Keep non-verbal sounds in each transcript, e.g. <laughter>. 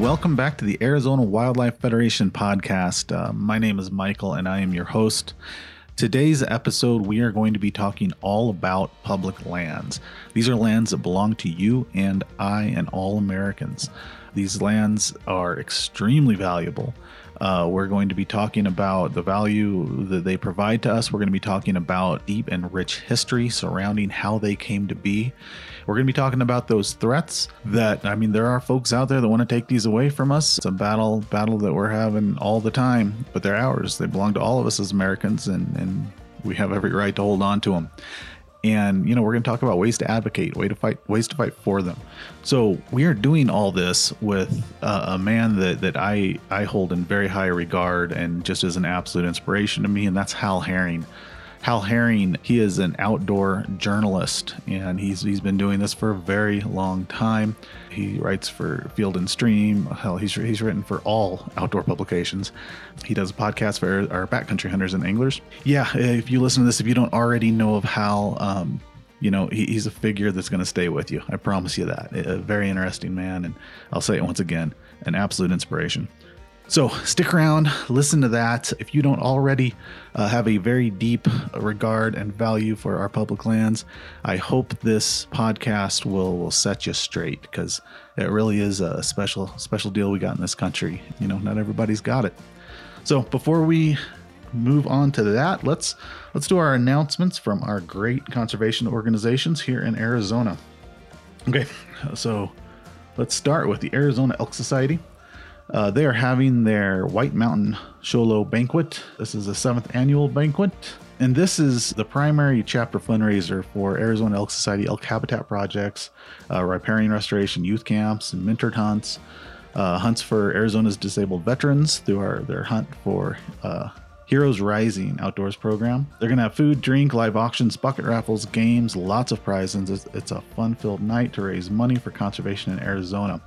welcome back to the Arizona Wildlife Federation podcast. Uh, my name is Michael, and I am your host. Today's episode, we are going to be talking all about public lands. These are lands that belong to you and I and all Americans. These lands are extremely valuable. Uh, we're going to be talking about the value that they provide to us. We're going to be talking about deep and rich history surrounding how they came to be. We're going to be talking about those threats that I mean there are folks out there that want to take these away from us. It's a battle battle that we're having all the time, but they're ours. They belong to all of us as Americans and and we have every right to hold on to them and you know we're going to talk about ways to advocate way to fight ways to fight for them so we are doing all this with uh, a man that that i i hold in very high regard and just as an absolute inspiration to me and that's hal herring Hal Herring, he is an outdoor journalist and he's he's been doing this for a very long time. He writes for Field and Stream. Hell, he's he's written for all outdoor publications. He does a podcast for our backcountry hunters and anglers. Yeah, if you listen to this, if you don't already know of Hal, um, you know he, he's a figure that's going to stay with you. I promise you that. A very interesting man, and I'll say it once again, an absolute inspiration. So stick around, listen to that. If you don't already uh, have a very deep regard and value for our public lands, I hope this podcast will will set you straight because it really is a special special deal we got in this country. You know, not everybody's got it. So before we move on to that, let's let's do our announcements from our great conservation organizations here in Arizona. Okay, so let's start with the Arizona Elk Society. Uh, they are having their White Mountain Show Low banquet. This is the seventh annual banquet. And this is the primary chapter fundraiser for Arizona Elk Society elk habitat projects, uh, riparian restoration youth camps, and mentored hunts, uh, hunts for Arizona's disabled veterans through our, their hunt for uh, Heroes Rising outdoors program. They're going to have food, drink, live auctions, bucket raffles, games, lots of prizes. It's, it's a fun filled night to raise money for conservation in Arizona.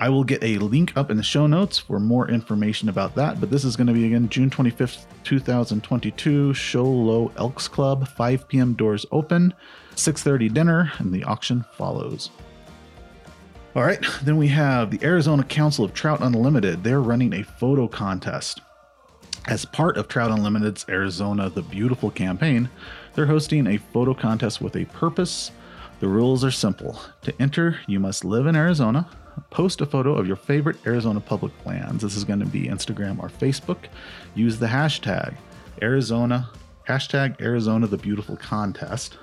I will get a link up in the show notes for more information about that. But this is going to be again June 25th, 2022, Show Low Elks Club, 5 p.m. doors open, 6:30 dinner, and the auction follows. All right, then we have the Arizona Council of Trout Unlimited. They're running a photo contest. As part of Trout Unlimited's Arizona the Beautiful campaign, they're hosting a photo contest with a purpose. The rules are simple. To enter, you must live in Arizona, post a photo of your favorite Arizona public lands. This is going to be Instagram or Facebook. Use the hashtag Arizona, hashtag Arizona the Beautiful Contest.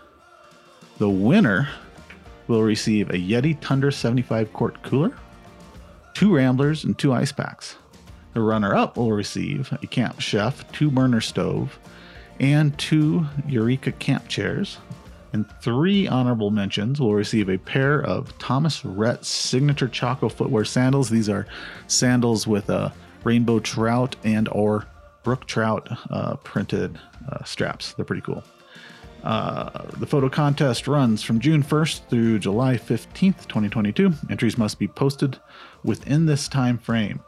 The winner will receive a Yeti Tundra 75 quart cooler, two Ramblers, and two ice packs. The runner up will receive a Camp Chef two burner stove and two Eureka camp chairs, and three honorable mentions will receive a pair of Thomas Rhett signature Chaco footwear sandals. These are sandals with a rainbow trout and or brook trout uh, printed uh, straps. They're pretty cool. Uh, the photo contest runs from June 1st through July 15th, 2022. Entries must be posted within this time frame.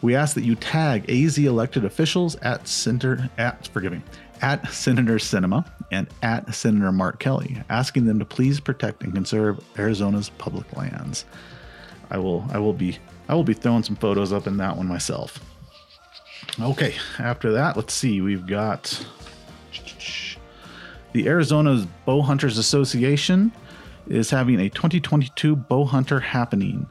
We ask that you tag AZ elected officials at center at forgive me at Senator Sinema and at Senator Mark Kelly, asking them to please protect and conserve Arizona's public lands. I will I will be I will be throwing some photos up in that one myself. Okay, after that, let's see. We've got the Arizona's Bow Hunters Association is having a 2022 Bow Hunter happening.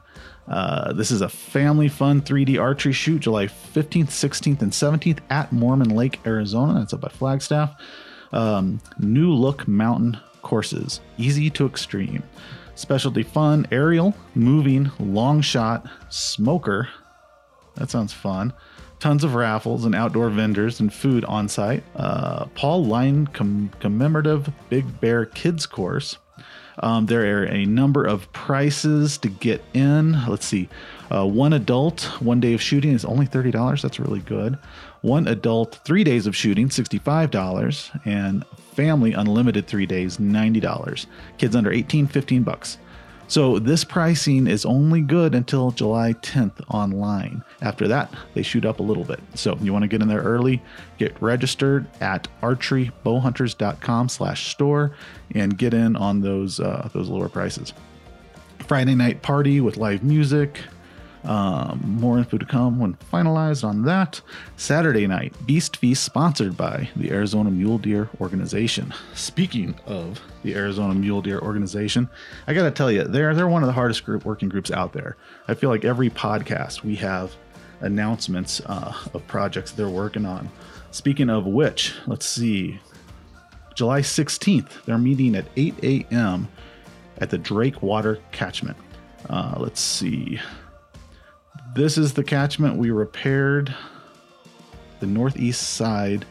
Uh, this is a family fun 3D archery shoot July 15th, 16th, and 17th at Mormon Lake, Arizona. That's up by Flagstaff. Um, new look mountain courses, easy to extreme. Specialty fun, aerial, moving, long shot, smoker. That sounds fun. Tons of raffles and outdoor vendors and food on site. Uh, Paul Line com- commemorative Big Bear Kids course um, there are a number of prices to get in. Let's see. Uh, one adult, one day of shooting is only $30. That's really good. One adult, three days of shooting, $65. And family, unlimited three days, $90. Kids under 18, 15 bucks. So this pricing is only good until July 10th online. After that, they shoot up a little bit. So you want to get in there early, get registered at archerybowhunters.com slash store and get in on those uh, those lower prices. Friday night party with live music. Um, more info to come when finalized on that. Saturday night, Beast Feast sponsored by the Arizona Mule Deer Organization. Speaking of the Arizona Mule Deer Organization, I got to tell you, they're they're one of the hardest group working groups out there. I feel like every podcast we have announcements uh, of projects they're working on. Speaking of which, let's see. July 16th, they're meeting at 8 a.m. at the Drake Water Catchment. Uh, let's see. This is the catchment we repaired the northeast side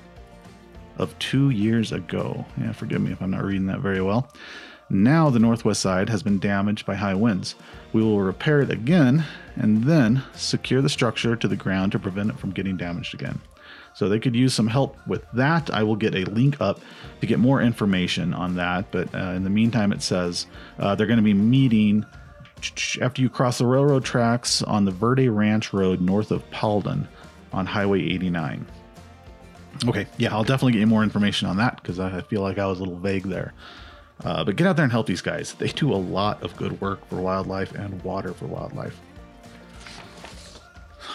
of two years ago. Yeah, forgive me if I'm not reading that very well. Now the northwest side has been damaged by high winds. We will repair it again and then secure the structure to the ground to prevent it from getting damaged again. So they could use some help with that. I will get a link up to get more information on that. But uh, in the meantime, it says uh, they're going to be meeting after you cross the railroad tracks on the Verde Ranch Road north of Paulden on Highway 89. Okay, yeah, I'll definitely get you more information on that because I feel like I was a little vague there. Uh, but get out there and help these guys. They do a lot of good work for wildlife and water for wildlife.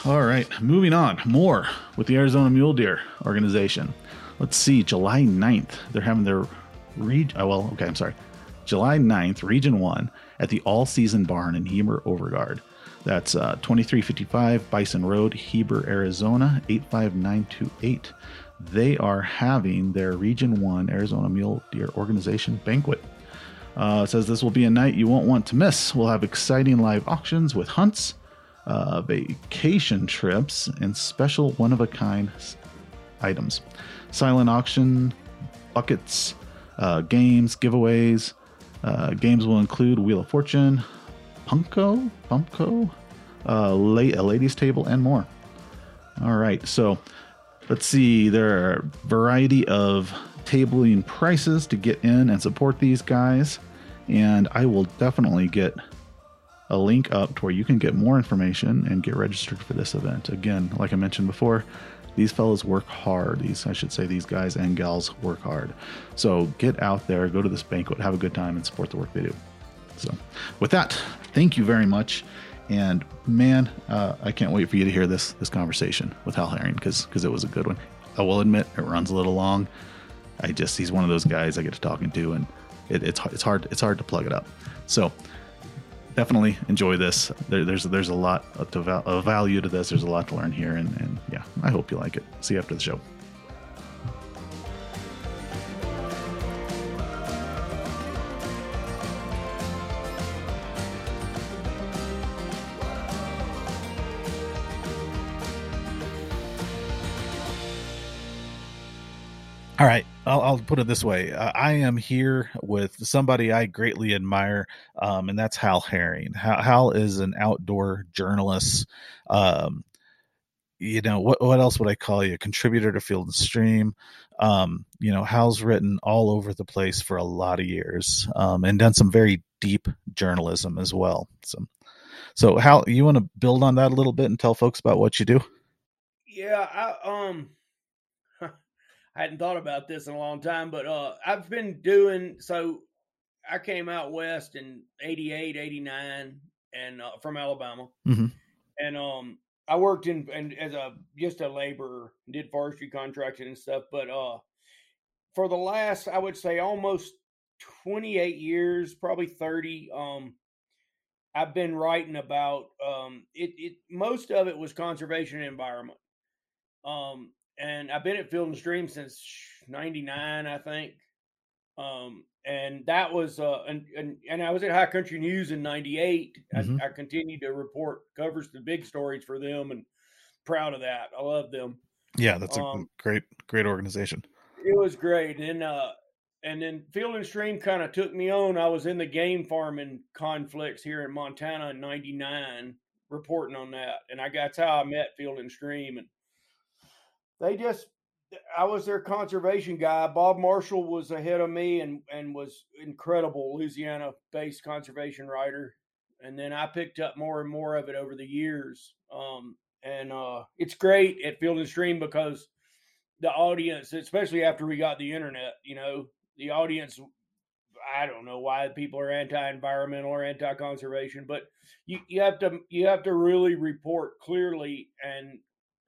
All right, moving on. More with the Arizona Mule Deer organization. Let's see, July 9th, they're having their region. Oh, well, okay, I'm sorry. July 9th, Region 1 at the All Season Barn in Heber Overgaard. That's uh, 2355 Bison Road, Heber, Arizona, 85928 they are having their Region 1 Arizona Mule Deer Organization banquet. Uh, says this will be a night you won't want to miss. We'll have exciting live auctions with hunts, uh, vacation trips, and special one of a kind items. Silent auction, buckets, uh, games, giveaways. Uh, games will include Wheel of Fortune, Punko, Pumpko, uh, a ladies' table, and more. All right, so Let's see, there are a variety of tabling prices to get in and support these guys. And I will definitely get a link up to where you can get more information and get registered for this event. Again, like I mentioned before, these fellows work hard. These, I should say, these guys and gals work hard. So get out there, go to this banquet, have a good time, and support the work they do. So, with that, thank you very much. And man, uh, I can't wait for you to hear this this conversation with Hal Herring because because it was a good one. I will admit it runs a little long. I just he's one of those guys I get to talking to, and it, it's it's hard it's hard to plug it up. So definitely enjoy this. There, there's there's a lot of, of value to this. There's a lot to learn here, and, and yeah, I hope you like it. See you after the show. All right, I'll, I'll, put it this way: uh, I am here with somebody I greatly admire, um, and that's Hal Herring. Hal, Hal, is an outdoor journalist. Um, you know what? What else would I call you? A contributor to Field and Stream. Um, you know, Hal's written all over the place for a lot of years, um, and done some very deep journalism as well. So, so Hal, you want to build on that a little bit and tell folks about what you do? Yeah, I, um I hadn't thought about this in a long time, but uh, I've been doing so. I came out west in 88, 89 and uh, from Alabama. Mm-hmm. And um, I worked in and as a just a laborer, did forestry contracting and stuff. But uh, for the last, I would say, almost 28 years, probably 30. Um, I've been writing about um, it. It most of it was conservation and environment. Um, and I've been at Field and Stream since '99, I think. Um, and that was uh, and, and and I was at High Country News in '98. Mm-hmm. I, I continued to report covers the big stories for them, and proud of that. I love them. Yeah, that's a um, great great organization. It was great, and uh, and then Field and Stream kind of took me on. I was in the game farming conflicts here in Montana in '99, reporting on that, and I that's how I met Field and Stream, and they just I was their conservation guy. Bob Marshall was ahead of me and and was incredible Louisiana based conservation writer. And then I picked up more and more of it over the years. Um, and uh, it's great at Field and Stream because the audience, especially after we got the internet, you know, the audience. I don't know why people are anti-environmental or anti-conservation, but you, you have to you have to really report clearly and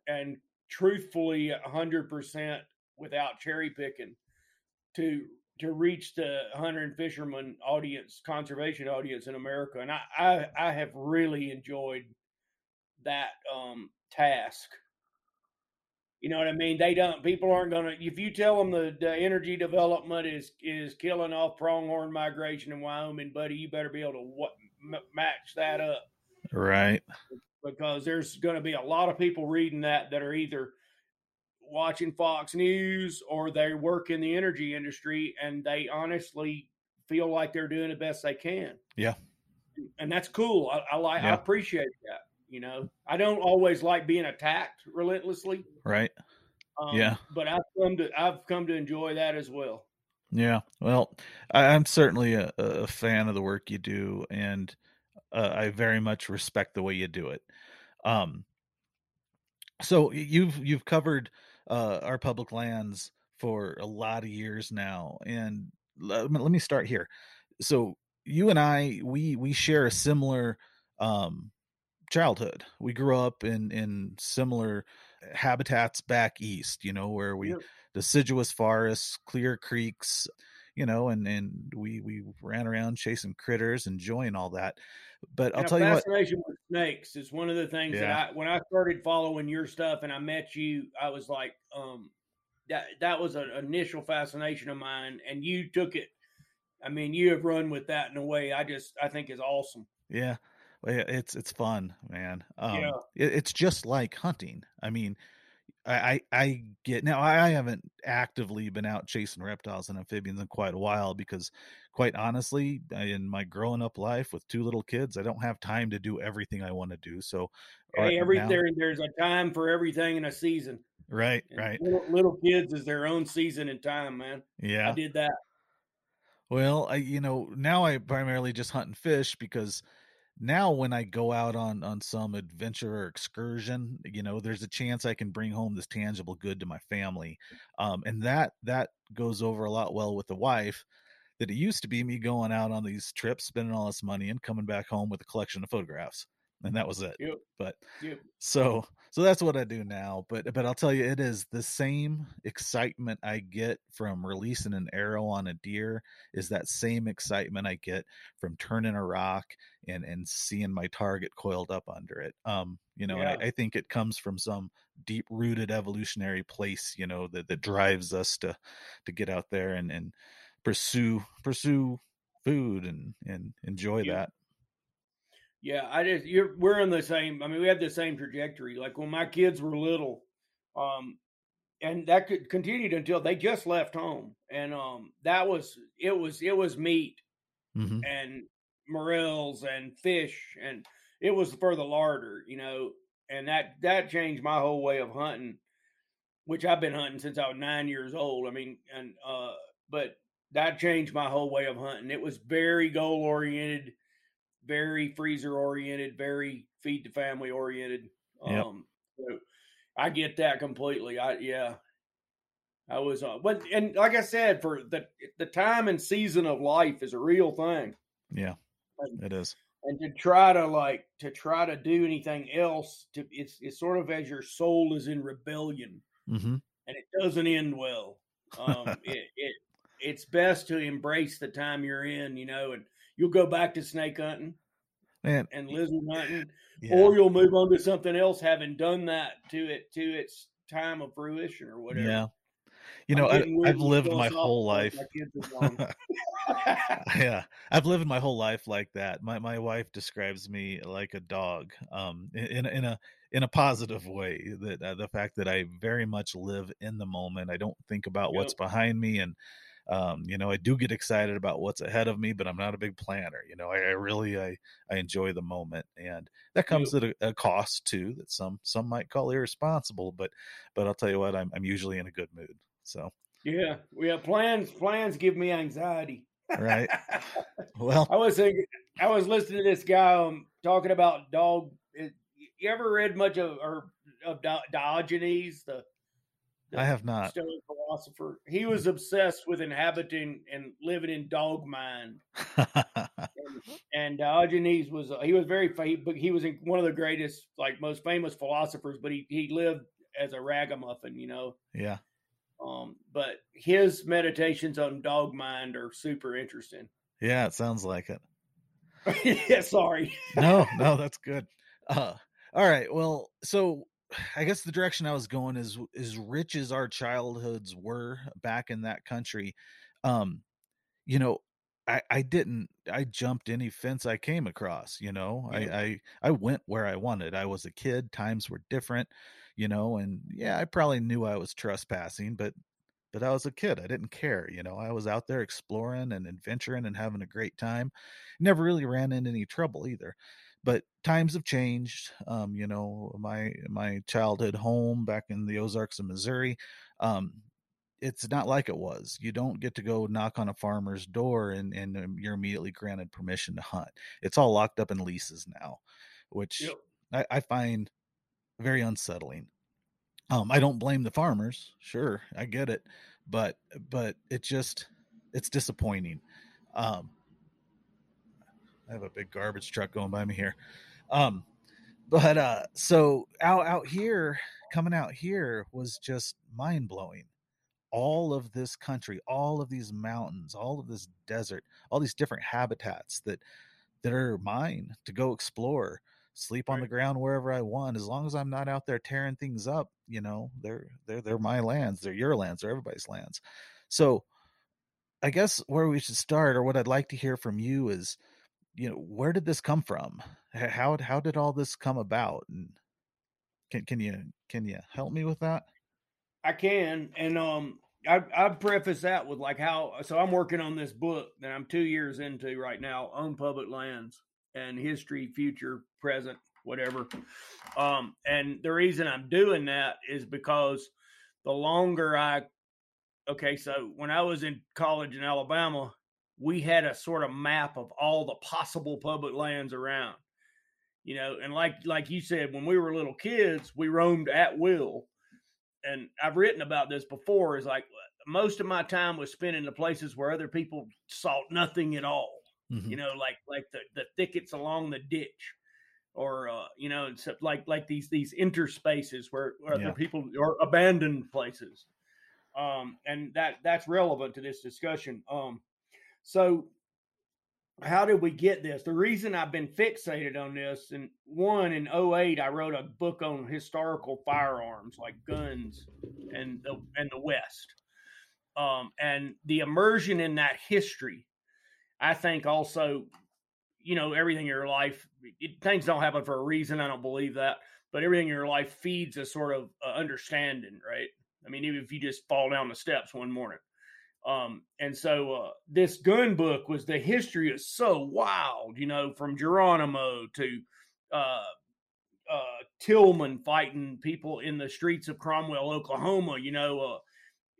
and truthfully hundred percent without cherry picking to to reach the hunter and fisherman audience, conservation audience in America. And I I, I have really enjoyed that um, task. You know what I mean? They don't. People aren't to. If you tell them the, the energy development is is killing off pronghorn migration in Wyoming, buddy, you better be able to what, match that up. Right. Because there's going to be a lot of people reading that that are either watching Fox News or they work in the energy industry and they honestly feel like they're doing the best they can. Yeah. And that's cool. I, I like. Yeah. I appreciate that. You know, I don't always like being attacked relentlessly. Right. Um, Yeah. But I've come to I've come to enjoy that as well. Yeah. Well, I, I'm certainly a, a fan of the work you do, and uh, I very much respect the way you do it. Um, so you've you've covered uh, our public lands for a lot of years now, and let me, let me start here. So you and I, we we share a similar um, childhood. We grew up in in similar habitats back east. You know, where we Yep. deciduous forests, clear creeks, you know, and and we we ran around chasing critters, enjoying all that. But I'll And tell you what, fascination with snakes is one of the things Yeah. that I when I started following your stuff and I met you, I was like, um, that that was an initial fascination of mine, and you took it. I mean, you have run with that in a way I just I think is awesome. yeah, yeah, it's it's fun, man. Um, Yeah. it, it's just like hunting. I mean, I, I I get now. I haven't actively been out chasing reptiles and amphibians in quite a while because, quite honestly, uh, in my growing up life with two little kids, I don't have time to do everything I want to do. So, right Hey, every now- there, there's a time for everything in a season. right, And right, Little, little kids is their own season and time, man. yeah. I did that. Well, I you know now I primarily just hunt and fish because now when I go out on on some adventure or excursion, you know, there's a chance I can bring home this tangible good to my family, um, and that that goes over a lot well with the wife. That it used to be me going out on these trips, spending all this money, and coming back home with a collection of photographs, and that was it. Yep. But Yep. so so that's what I do now. But but I'll tell you, it is the same excitement I get from releasing an arrow on a deer is that same excitement I get from turning a rock and and seeing my target coiled up under it. Um, you know, Yeah. I, I think it comes from some deep rooted evolutionary place, you know, that that drives us to to get out there and and pursue pursue food and and enjoy that. Yeah, I just you're we're in the same. I mean, we have the same trajectory. Like when my kids were little, um, and that could continued until they just left home, and um, that was it was it was meat hmm and morels and fish, and it was for the larder, you know, and that that changed my whole way of hunting, which I've been hunting since I was nine years old. I mean, and uh, but that changed my whole way of hunting. It was very goal oriented very freezer oriented, very feed the family oriented. Yep. Um, so I get that completely. I yeah, I was, uh, but and like I said, for the the time and season of life is a real thing, Yeah, it is. and to try to like to try to do anything else, to it's it's sort of as your soul is in rebellion, hmm and it doesn't end well. Um, <laughs> it, it it's best to embrace the time you're in, you know, and you'll go back to snake hunting Man, and lizard hunting, yeah. or you'll move on to something else, having done that to it to its time of fruition or whatever. Yeah. You know, I, i've lived my whole life. my kids are grown. <laughs> yeah, I've lived my whole life like that. My my wife describes me like a dog, um, in in a in a, in a positive way. That uh, the fact that I very much live in the moment. I don't think about Yep. what's behind me, and um, you know, I do get excited about what's ahead of me, but I'm not a big planner. You know, I, I really I I enjoy the moment, and that comes at a, a cost too. That some some might call irresponsible, but but I'll tell you what, I'm I'm usually in a good mood. So yeah, yeah. Plans plans give me anxiety. right, <laughs> well, I was thinking, I was listening to this guy um, talking about dog. You ever read much of or of Diogenes, the I have not. Stoic philosopher. He was obsessed with inhabiting and living in dog mind. <laughs> and, and Diogenes was he was very he, he was one of the greatest, like most famous philosophers. But he he lived as a ragamuffin, you know. Yeah. Um, but his meditations on dog mind are super interesting. Yeah, it sounds like it. <laughs> yeah, sorry. no, no, <laughs> that's good. Uh, all right. Well, so <sighs> I guess the direction I was going is as rich as our childhoods were back in that country. Um, you know, I, I didn't I jumped any fence I came across, you know. Yeah. I, I I went where I wanted. I was a kid, times were different, you know, and yeah, I probably knew I was trespassing, but but I was a kid. I didn't care, you know. I was out there exploring and adventuring and having a great time. Never really ran into any trouble either but times have changed. Um, you know, my my childhood home back in the Ozarks of Missouri, um, it's not like it was. You don't get to go knock on a farmer's door and and um, you're immediately granted permission to hunt. It's all locked up in leases now, which yep. I, I find very unsettling. Um, I don't blame the farmers. Sure, I get it, but but it just it's disappointing. Um, I have a big garbage truck going by me here. Um, but uh, so out out here, coming out here was just mind blowing. All of this country, all of these mountains, all of this desert, all these different habitats that that are mine to go explore. Sleep on right. the ground wherever I want, as long as I'm not out there tearing things up. You know, they're they're they're my lands. They're your lands. They're everybody's lands. So, I guess where we should start, or what I'd like to hear from you, is you know where did this come from? How how did all this come about? And can can you can you help me with that? I can and um I, I preface that with like how so I'm working on this book that I'm two years into right now on public lands and history, future, present, whatever. Um, and the reason I'm doing that is because the longer I okay, so when I was in college in Alabama, we had a sort of map of all the possible public lands around you know and like like you said when we were little kids we roamed at will and i've written about this before is like most of my time was spent in the places where other people sought nothing at all mm-hmm. you know like like the, the thickets along the ditch or uh, you know like like these these interspaces where, where yeah. other people or abandoned places um and that that's relevant to this discussion um so, how did we get this? The reason I've been fixated on this, and one in 08, I wrote a book on historical firearms like guns and the and the West, um, and the immersion in that history. I think also, you know, everything in your life, it, things don't happen for a reason. I don't believe that, but everything in your life feeds a sort of uh, understanding, right? I mean, even if you just fall down the steps one morning. Um, and so uh, this gun book was the history is so wild, you know, from Geronimo to uh, uh, Tilghman fighting people in the streets of Cromwell, Oklahoma, you know,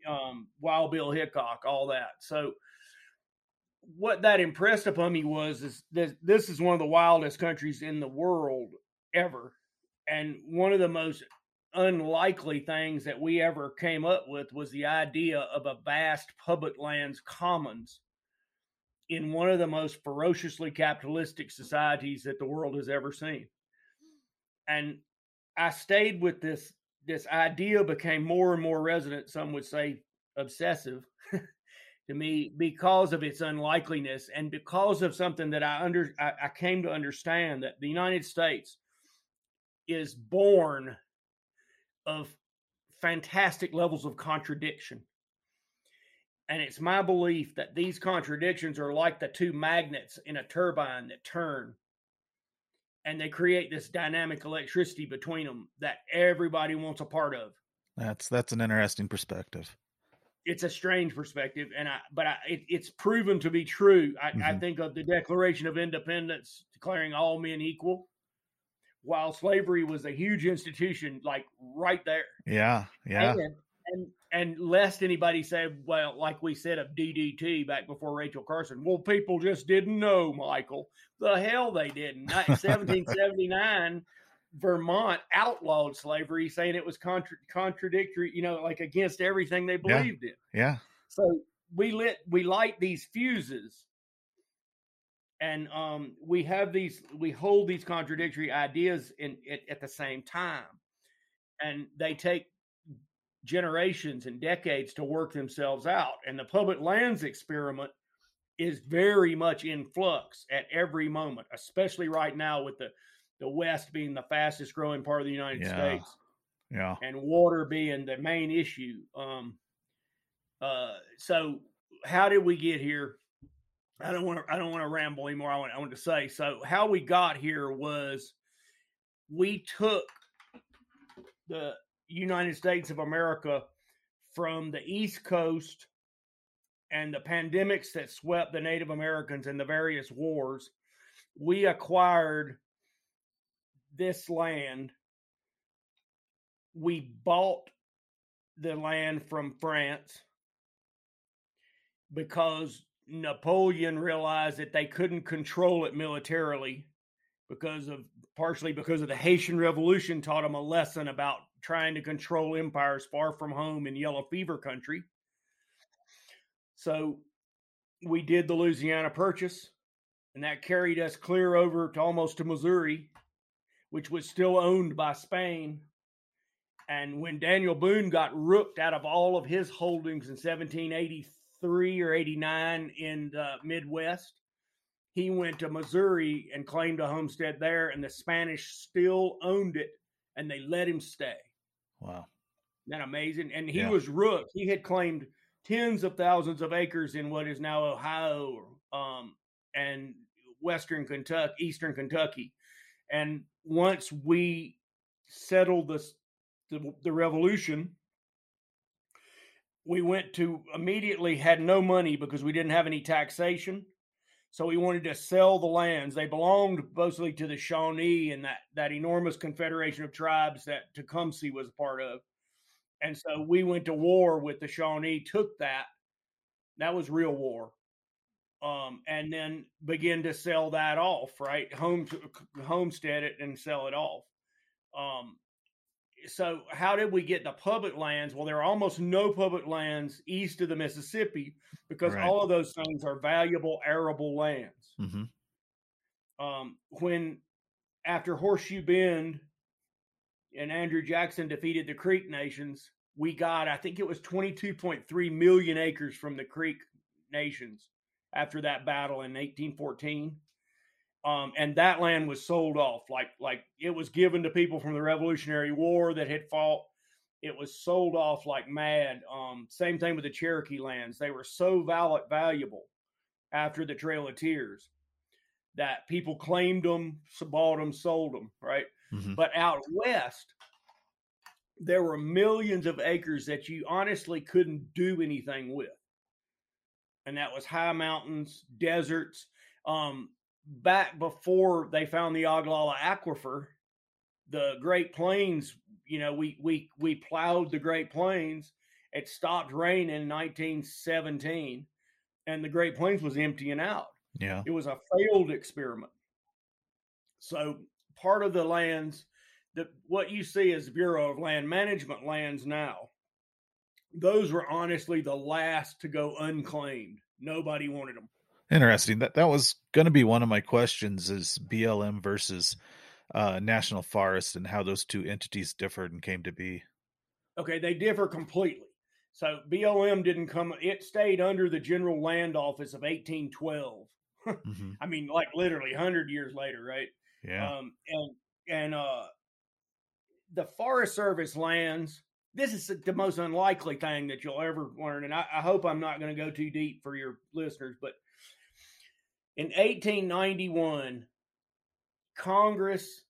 uh, um, Wild Bill Hickok, all that. So what that impressed upon me was is this, this is one of the wildest countries in the world ever, and one of the most unlikely things that we ever came up with was the idea of a vast public lands commons in one of the most ferociously capitalistic societies that the world has ever seen. And I stayed with this this idea became more and more resonant, some would say obsessive <laughs> to me because of its unlikeliness and because of something that I under I, I came to understand that the United States is born of fantastic levels of contradiction. And it's my belief that these contradictions are like the two magnets in a turbine that turn and they create this dynamic electricity between them that everybody wants a part of. That's that's an interesting perspective. It's a strange perspective, and I but I, it, it's proven to be true. I, mm-hmm. I think of the Declaration of Independence declaring all men equal while slavery was a huge institution, like right there. Yeah, yeah. And, and and lest anybody say, well, like we said of DDT back before Rachel Carson, well, people just didn't know, Michael. The hell they didn't. 1779, <laughs> Vermont outlawed slavery, saying it was contra- contradictory, you know, like against everything they believed yeah. in. Yeah. So we lit we light these fuses and um we have these we hold these contradictory ideas in at, at the same time and they take generations and decades to work themselves out and the public lands experiment is very much in flux at every moment especially right now with the the west being the fastest growing part of the united Yeah. states Yeah. and water being the main issue. Um, uh, so how did we get here? I don't want to. I don't want to ramble anymore. I want. I want to say. So how we got here was we took the United States of America from the East Coast and the pandemics that swept the Native Americans and the various wars. We acquired this land we bought the land from France because Napoleon realized that they couldn't control it militarily because of partially because of the Haitian Revolution taught him a lesson about trying to control empires far from home in yellow fever country. So we did the Louisiana Purchase, and that carried us clear over to almost to Missouri, which was still owned by Spain. And when Daniel Boone got rooked out of all of his holdings in 1783 or 89 in the Midwest, he went to Missouri and claimed a homestead there, and the Spanish still owned it, and they let him stay. Wow. Isn't that amazing? And he Yeah. was Rook. He had claimed tens of thousands of acres in what is now Ohio um, and Western Kentucky, Eastern Kentucky. And once we settled this, the, the revolution, we went to immediately had no money because we didn't have any taxation. So we wanted to sell the lands. They belonged mostly to the Shawnee and that, that enormous confederation of tribes that Tecumseh was a part of. And so we went to war with the Shawnee, took that. That was real war. Um, and then begin to sell that off, right? Home homestead it and sell it off. Um, so how did we get the public lands? Well, there are almost no public lands east of the Mississippi because Right. all of those things are valuable arable lands. hmm Um, when after Horseshoe Bend and Andrew Jackson defeated the Creek Nations, we got I think it was 22.3 million acres from the Creek Nations after that battle in 1814. Um, and that land was sold off like like it was given to people from the Revolutionary War that had fought. It was sold off like mad. Um, same thing with the Cherokee lands; they were so val- valuable after the Trail of Tears that people claimed them, bought them, sold them. Right, hmm but out west, there were millions of acres that you honestly couldn't do anything with. And that was high mountains, deserts. Um, back before they found the Ogallala Aquifer, the Great Plains, you know, we we we plowed the Great Plains. It stopped raining in 1917, and the Great Plains was emptying out. Yeah. It was a failed experiment. So part of the lands that what you see as Bureau of Land Management lands now, those were honestly the last to go unclaimed. Nobody wanted them. Interesting. That that was going to be one of my questions: is BLM versus uh, National Forest and how those two entities differed and came to be. Okay, they differ completely. So BLM didn't come; it stayed under the General Land Office of 1812. hmm <laughs> I mean, like literally 100 years later, right? Yeah. Um, and and uh, the Forest Service lands. This is the most unlikely thing that you'll ever learn, and I, I hope I'm not going to go too deep for your listeners. But in 1891, Congress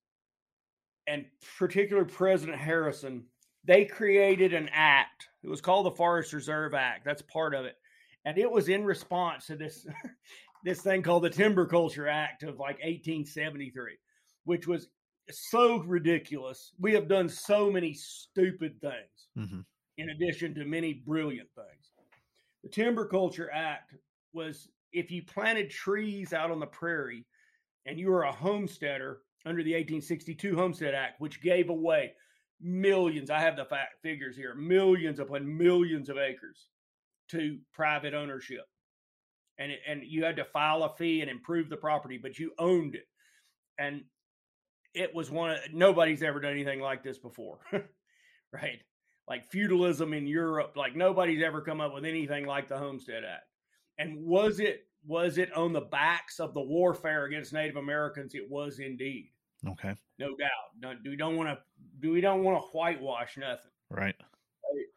and particular President Harrison they created an act. It was called the Forest Reserve Act. That's part of it, and it was in response to this <laughs> this thing called the Timber Culture Act of like 1873, which was so ridiculous. We have done so many stupid things hmm in addition to many brilliant things. The Timber Culture Act was if you planted trees out on the prairie and you were a homesteader, under the 1862 Homestead Act, which gave away millions. I have the fact figures here millions upon millions of acres to private ownership. And, it, and you had to file a fee and improve the property, but you owned it. And it was one of nobody's ever done anything like this before. <laughs> right? Like feudalism in Europe, like nobody's ever come up with anything like the Homestead Act. And was it was it on the backs of the warfare against Native Americans? It was indeed. Okay. No doubt. No, we don't want to do we don't want to whitewash nothing. Right.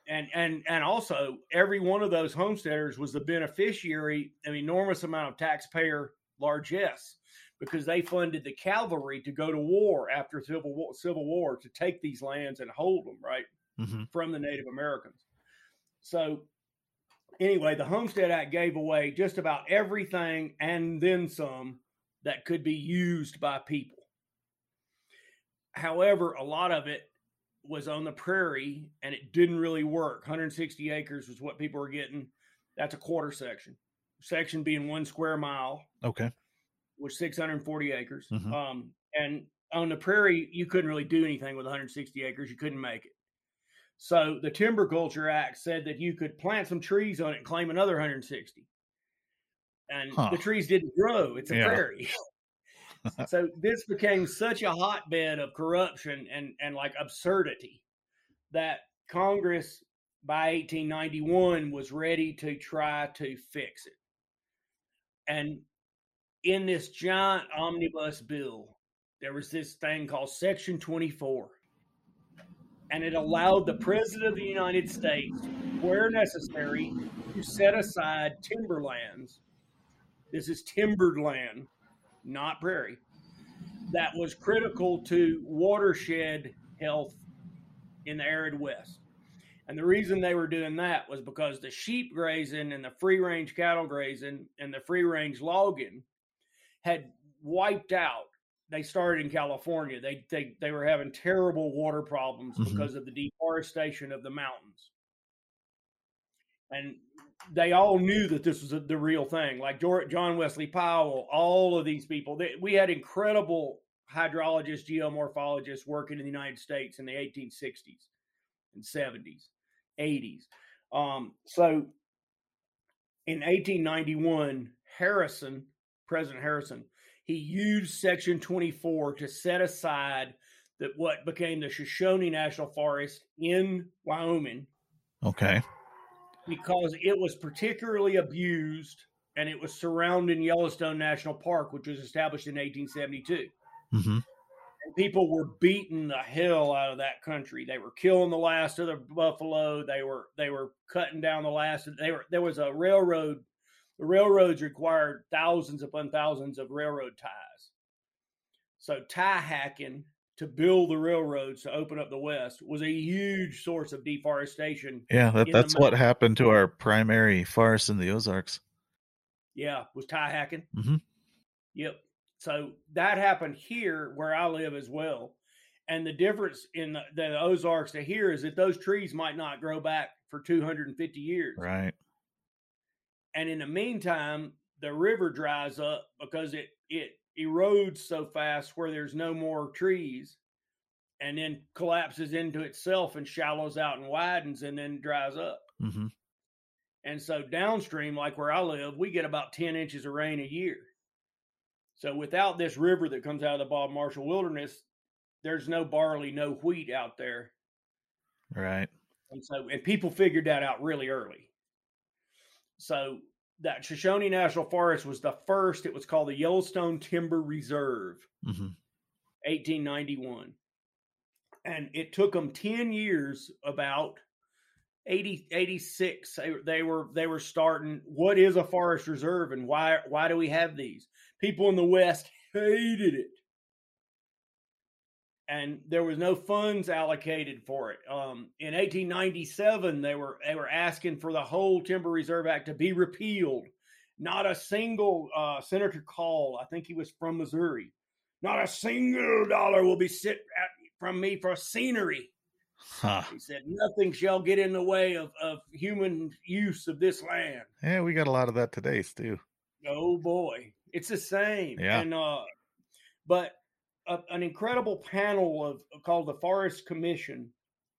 And and and also every one of those homesteaders was the beneficiary of an enormous amount of taxpayer largesse because they funded the cavalry to go to war after civil war, civil war to take these lands and hold them right mm-hmm. from the Native Americans. So anyway, the Homestead Act gave away just about everything and then some that could be used by people. However, a lot of it was on the prairie and it didn't really work. 160 acres was what people were getting. That's a quarter section. Section being one square mile. Okay. Was 640 acres. Mhm. Um, and on the prairie, you couldn't really do anything with 160 acres. You couldn't make it. So the Timber Culture Act said that you could plant some trees on it and claim another 160. And Huh. the trees didn't grow. It's a Yeah. prairie. <laughs> so this became such a hotbed of corruption and, and like absurdity that Congress by 1891 was ready to try to fix it. And in this giant omnibus bill, there was this thing called Section 24. And it allowed the President of the United States, where necessary, to set aside timberlands. This is timbered land, not prairie, that was critical to watershed health in the arid West. And the reason they were doing that was because the sheep grazing and the free range cattle grazing and the free range logging had wiped out. They started in California. They they, they were having terrible water problems Mhm. because of the deforestation of the mountains. And they all knew that this was a, the real thing. Like John Wesley Powell, all of these people. They, we had incredible hydrologists, geomorphologists working in the United States in the 1860s and 70s, 80s. Um, so in 1891, Harrison, President Harrison, he used Section 24 to set aside that what became the Shoshone National Forest in Wyoming Okay. because it was particularly abused and it was surrounding Yellowstone National Park, which was established in 1872 Mm-hmm. and people were beating the hell out of that country. They were killing the last of the buffalo. They were they were cutting down the last. They were there was a railroad. The railroads required thousands upon thousands of railroad ties. So tie hacking to build the railroads to open up the West was a huge source of deforestation. Yeah, that, that's what happened to our primary forest in the Ozarks. Yeah, was tie hacking. Mhm. Yep. So that happened here where I live as well. And the difference in the, the Ozarks to here is that those trees might not grow back for 250 years. Right. And in the meantime, the river dries up because it, it erodes so fast where there's no more trees and then collapses into itself and shallows out and widens and then dries up. Mm-hmm. And so downstream, like where I live, we get about 10 inches of rain a year. So without this river that comes out of the Bob Marshall Wilderness, there's no barley, no wheat out there. Right. And so and people figured that out really early. So that Shoshone National Forest was the first, it was called the Yellowstone Timber Reserve. Mm-hmm. 1891. And it took them 10 years about 80 86 they, they were they were starting what is a forest reserve and why why do we have these? People in the west hated it. And there was no funds allocated for it. Um, in 1897 they were they were asking for the whole Timber Reserve Act to be repealed. Not a single uh, Senator Call, I think he was from Missouri, not a single dollar will be sent from me for scenery. Huh. He said, Nothing shall get in the way of, of human use of this land. Yeah, we got a lot of that today, Stu. Oh boy. It's the same. Yeah. And uh but a, an incredible panel of called the Forest Commission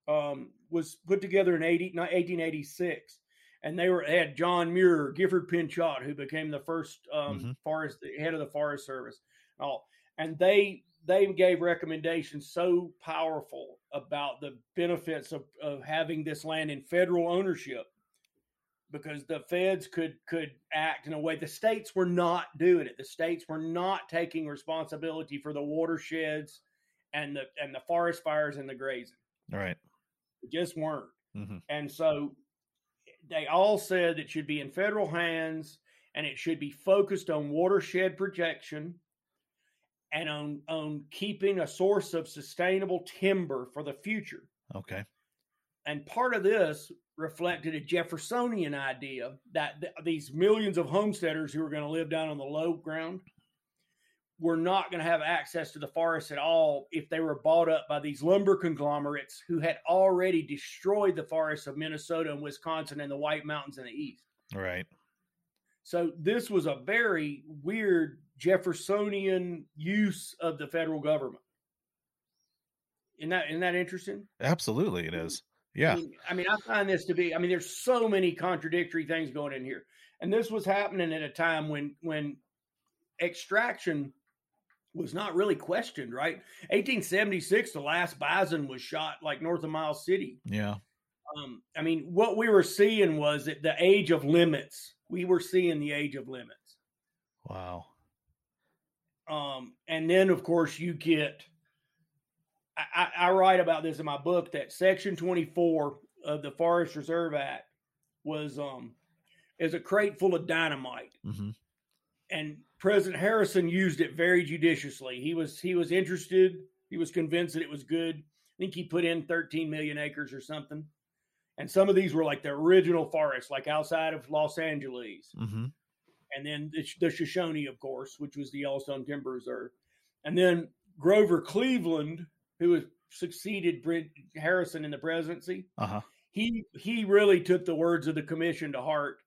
um, was put together in 80, 1886 and they were they had John Muir, Gifford Pinchot, who became the first um, mm-hmm. forest head of the Forest Service, all, and they they gave recommendations so powerful about the benefits of, of having this land in federal ownership because the feds could could act in a way the states were not doing it the states were not taking responsibility for the watersheds and the and the forest fires and the grazing all right just weren't mm-hmm. and so they all said it should be in federal hands and it should be focused on watershed protection and on on keeping a source of sustainable timber for the future. Okay. And part of this reflected a Jeffersonian idea that th- these millions of homesteaders who were going to live down on the low ground were not going to have access to the forest at all if they were bought up by these lumber conglomerates who had already destroyed the forests of Minnesota and Wisconsin and the White Mountains in the east. Right. So this was a very weird Jeffersonian use of the federal government. Isn't that isn't that interesting? Absolutely, it is. Yeah. I mean, I mean, I find this to be. I mean, there's so many contradictory things going in here, and this was happening at a time when when extraction was not really questioned, right? 1876, the last bison was shot like north of Miles City. Yeah. Um, I mean, what we were seeing was that the age of limits. We were seeing the age of limits. Wow. Um, and then, of course, you get. I, I write about this in my book that Section 24 of the Forest Reserve Act was um is a crate full of dynamite. Mm-hmm and President Harrison used it very judiciously. He was he was interested. He was convinced that it was good. I think he put in 13 million acres or something. And some of these were like the original forests, like outside of Los Angeles. Mm-hmm. And then the, the Shoshone, of course, which was the Yellowstone Timber Reserve. And then Grover Cleveland, who has succeeded Brent Harrison in the presidency, uh-huh. he he really took the words of the commission to heart.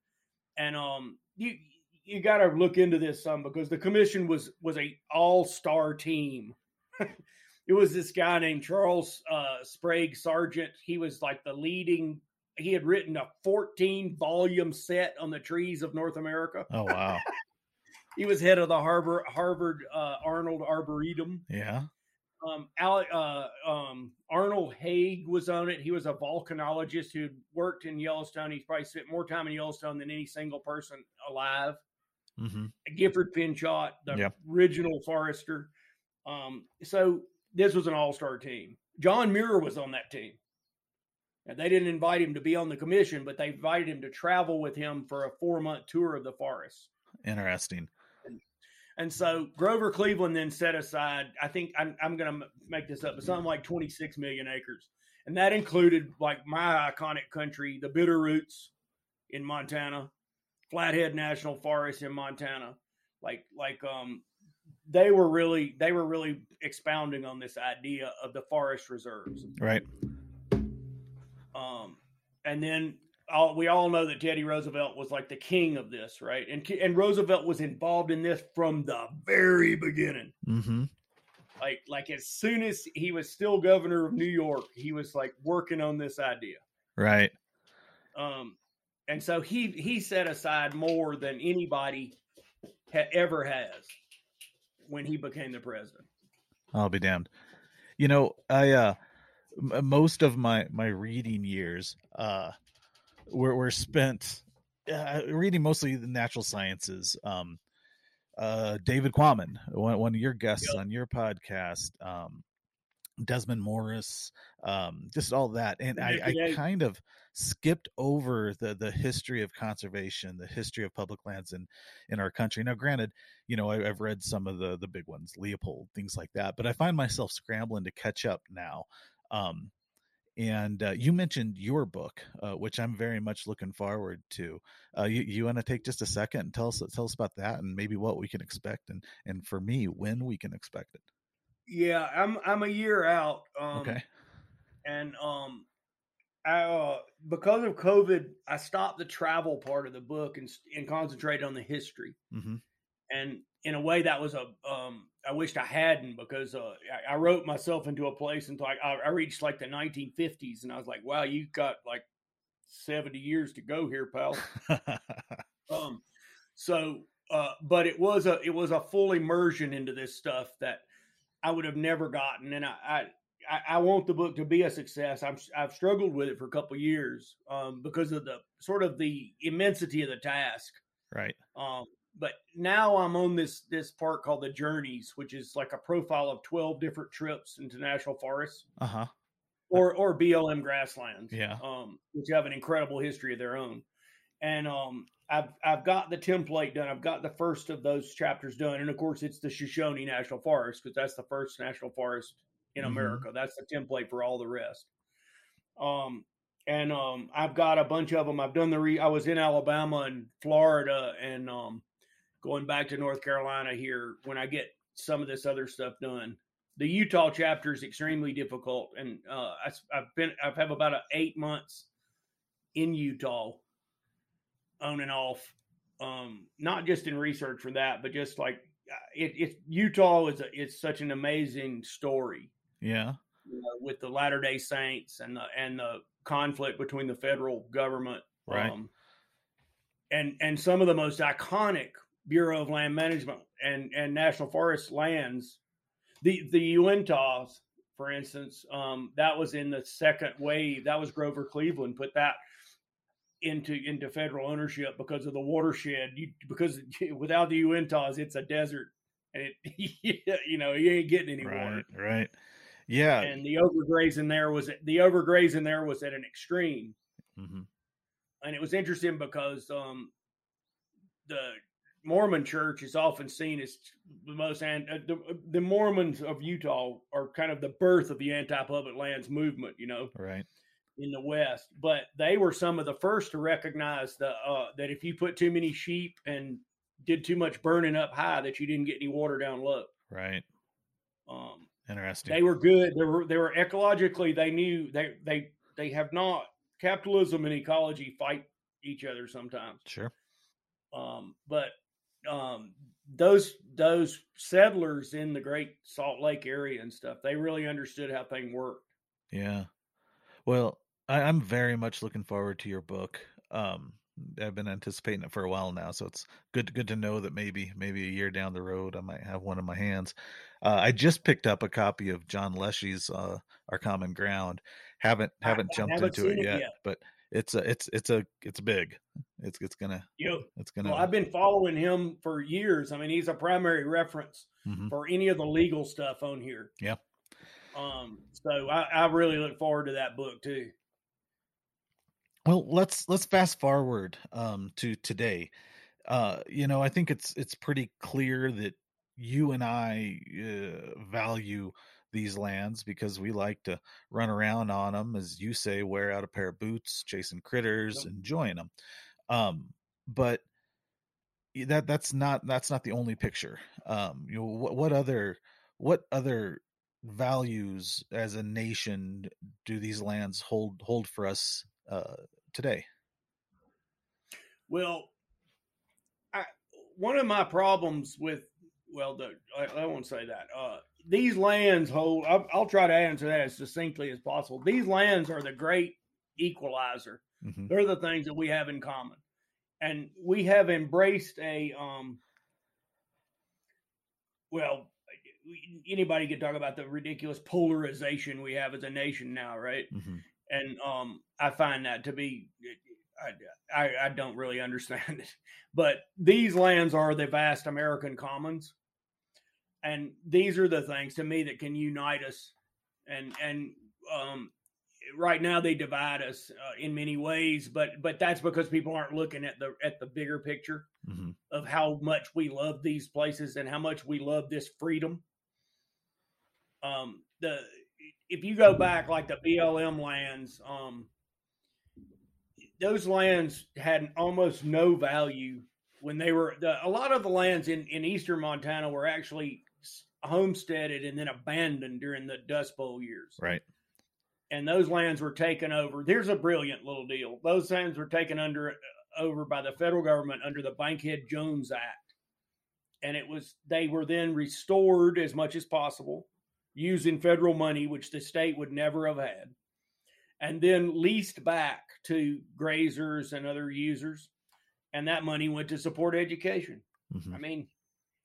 And um, you you got to look into this some because the commission was was a all star team. <laughs> it was this guy named Charles uh, Sprague Sargent. He was like the leading. He had written a 14 volume set on the trees of North America. Oh wow! <laughs> he was head of the Harvard Harvard uh, Arnold Arboretum. Yeah. Um, uh, um, Arnold Hague was on it. He was a volcanologist who worked in Yellowstone. He's probably spent more time in Yellowstone than any single person alive mm-hmm. Gifford Pinchot, the original Forester. Um, so this was an all star team. John Muir was on that team. And they didn't invite him to be on the commission, but they invited him to travel with him for a four month tour of the forest. Interesting. And, so Grover Cleveland then set aside, I think I'm, I'm going to make this up, but something like 26 million acres. And that included like my iconic country, the Bitterroots in Montana, Flathead National Forest in Montana. Like like um they were really they were really expounding on this idea of the forest reserves. Right. Um and then all, we all know that Teddy Roosevelt was like the king of this, right? And and Roosevelt was involved in this from the very beginning. Mm-hmm. Like like as soon as he was still governor of New York, he was like working on this idea. Right. Um, and so he he set aside more than anybody ha- ever has when he became the president. I'll be damned. You know, I uh most of my my reading years uh were were spent uh, reading mostly the natural sciences. Um uh David Quammen, one, one of your guests yep. on your podcast, um Desmond Morris, um, just all that. And I, I, kind of skipped over the the history of conservation, the history of public lands in in our country. Now, granted, you know I, have read some of the the big ones, Leopold, things like that, but I find myself scrambling to catch up now. Um, and uh, you mentioned your book, uh, which I'm very much looking forward to. Uh, you you want to take just a second and tell us tell us about that and maybe what we can expect and and for me when we can expect it. Yeah, I'm I'm a year out. Um, okay. And um, I, uh, because of COVID, I stopped the travel part of the book and and concentrated on the history. Mm-hmm. And in a way that was a um, I wished I hadn't because uh, I, I, wrote myself into a place until I, I reached like the 1950s and I was like, wow, you got like 70 years to go here, pal. <laughs> um, so, uh, but it was a it was a full immersion into this stuff that I would have never gotten, and I I, I want the book to be a success. I'm I've struggled with it for a couple years um, because of the sort of the immensity of the task. Right. Um, but now I'm on this this part called the Journeys, which is like a profile of 12 different trips into national forests. Uh huh or or BLM grasslands, yeah, um, which have an incredible history of their own. And um, I've I've got the template done. I've got the first of those chapters done, and of course, it's the Shoshone National Forest because that's the first national forest in mm-hmm. America. That's the template for all the rest. Um, and um, I've got a bunch of them. I've done the. Re- I was in Alabama and Florida, and um, going back to North Carolina here when I get some of this other stuff done the Utah chapter is extremely difficult, and uh, I, have been I've have about a eight months in Utah, on and off, um, not just in research for that, but just like uh, it, Utah is a, it's such an amazing story. Yeah, you know, with the Latter Day Saints and the and the conflict between the federal government, right, um, and and some of the most iconic Bureau of Land Management and and National Forest lands the the Uintas, for instance, um, that was in the second wave. That was Grover Cleveland put that into into federal ownership because of the watershed. You, because <laughs> without the Uintas, it's a desert, and it, <laughs> you know you ain't getting any right, water. Right. Yeah. And the overgrazing there was the overgrazing there was at an extreme. Mm-hmm. And it was interesting because um, the Mormon church is often seen as the most and uh, the, the Mormons of Utah are kind of the birth of the anti-public lands movement, you know, right in the West. But they were some of the first to recognize the uh, that if you put too many sheep and did too much burning up high, that you didn't get any water down low. Right. Um, Interesting. They were good. They were they were ecologically. They knew they they they have not capitalism and ecology fight each other sometimes. Sure. Um, but um, those those settlers in the Great Salt Lake area and stuff, they really understood how things worked. Yeah. Well, I, am very much looking forward to your book. Um, I've been anticipating it for a while now, so it's good good to know that maybe maybe a year down the road I might have one in my hands. Uh, I just picked up a copy of John Leshy's uh, Our Common Ground. Haven't haven't I, jumped I haven't into it yet, it yet, but it's a it's it's a it's big. It's it's gonna yep. it's gonna. Well, I've been following him for years. I mean, he's a primary reference mm-hmm. for any of the legal stuff on here. Yeah. Um. So I, I really look forward to that book too. Well, let's let's fast forward um, to today. Uh, you know, I think it's it's pretty clear that you and I uh, value these lands because we like to run around on them, as you say, wear out a pair of boots, chasing critters, yep. enjoying them. Um, but that that's not that's not the only picture. Um, you know, what, what other what other values as a nation do these lands hold hold for us uh, today? Well, I, one of my problems with well, the, I, I won't say that. Uh, these lands hold. I'll, I'll, try to answer that as succinctly as possible. These lands are the great equalizer. Mm-hmm. They're the things that we have in common, and we have embraced a. Um, well, anybody can talk about the ridiculous polarization we have as a nation now, right? Mm-hmm. And um, I find that to be. I, I, I don't really <laughs> understand it, but these lands are the vast American commons, and these are the things to me that can unite us and and um, right now they divide us uh, in many ways but but that's because people aren't looking at the at the bigger picture mm-hmm. of how much we love these places and how much we love this freedom um the if you go back like the BLM lands um those lands had almost no value when they were the, a lot of the lands in in eastern Montana were actually homesteaded and then abandoned during the Dust Bowl years. Right. And those lands were taken over. There's a brilliant little deal. Those lands were taken under over by the federal government under the Bankhead Jones Act. and it was they were then restored as much as possible using federal money, which the state would never have had, and then leased back to grazers and other users, and that money went to support education. Mm-hmm. I mean,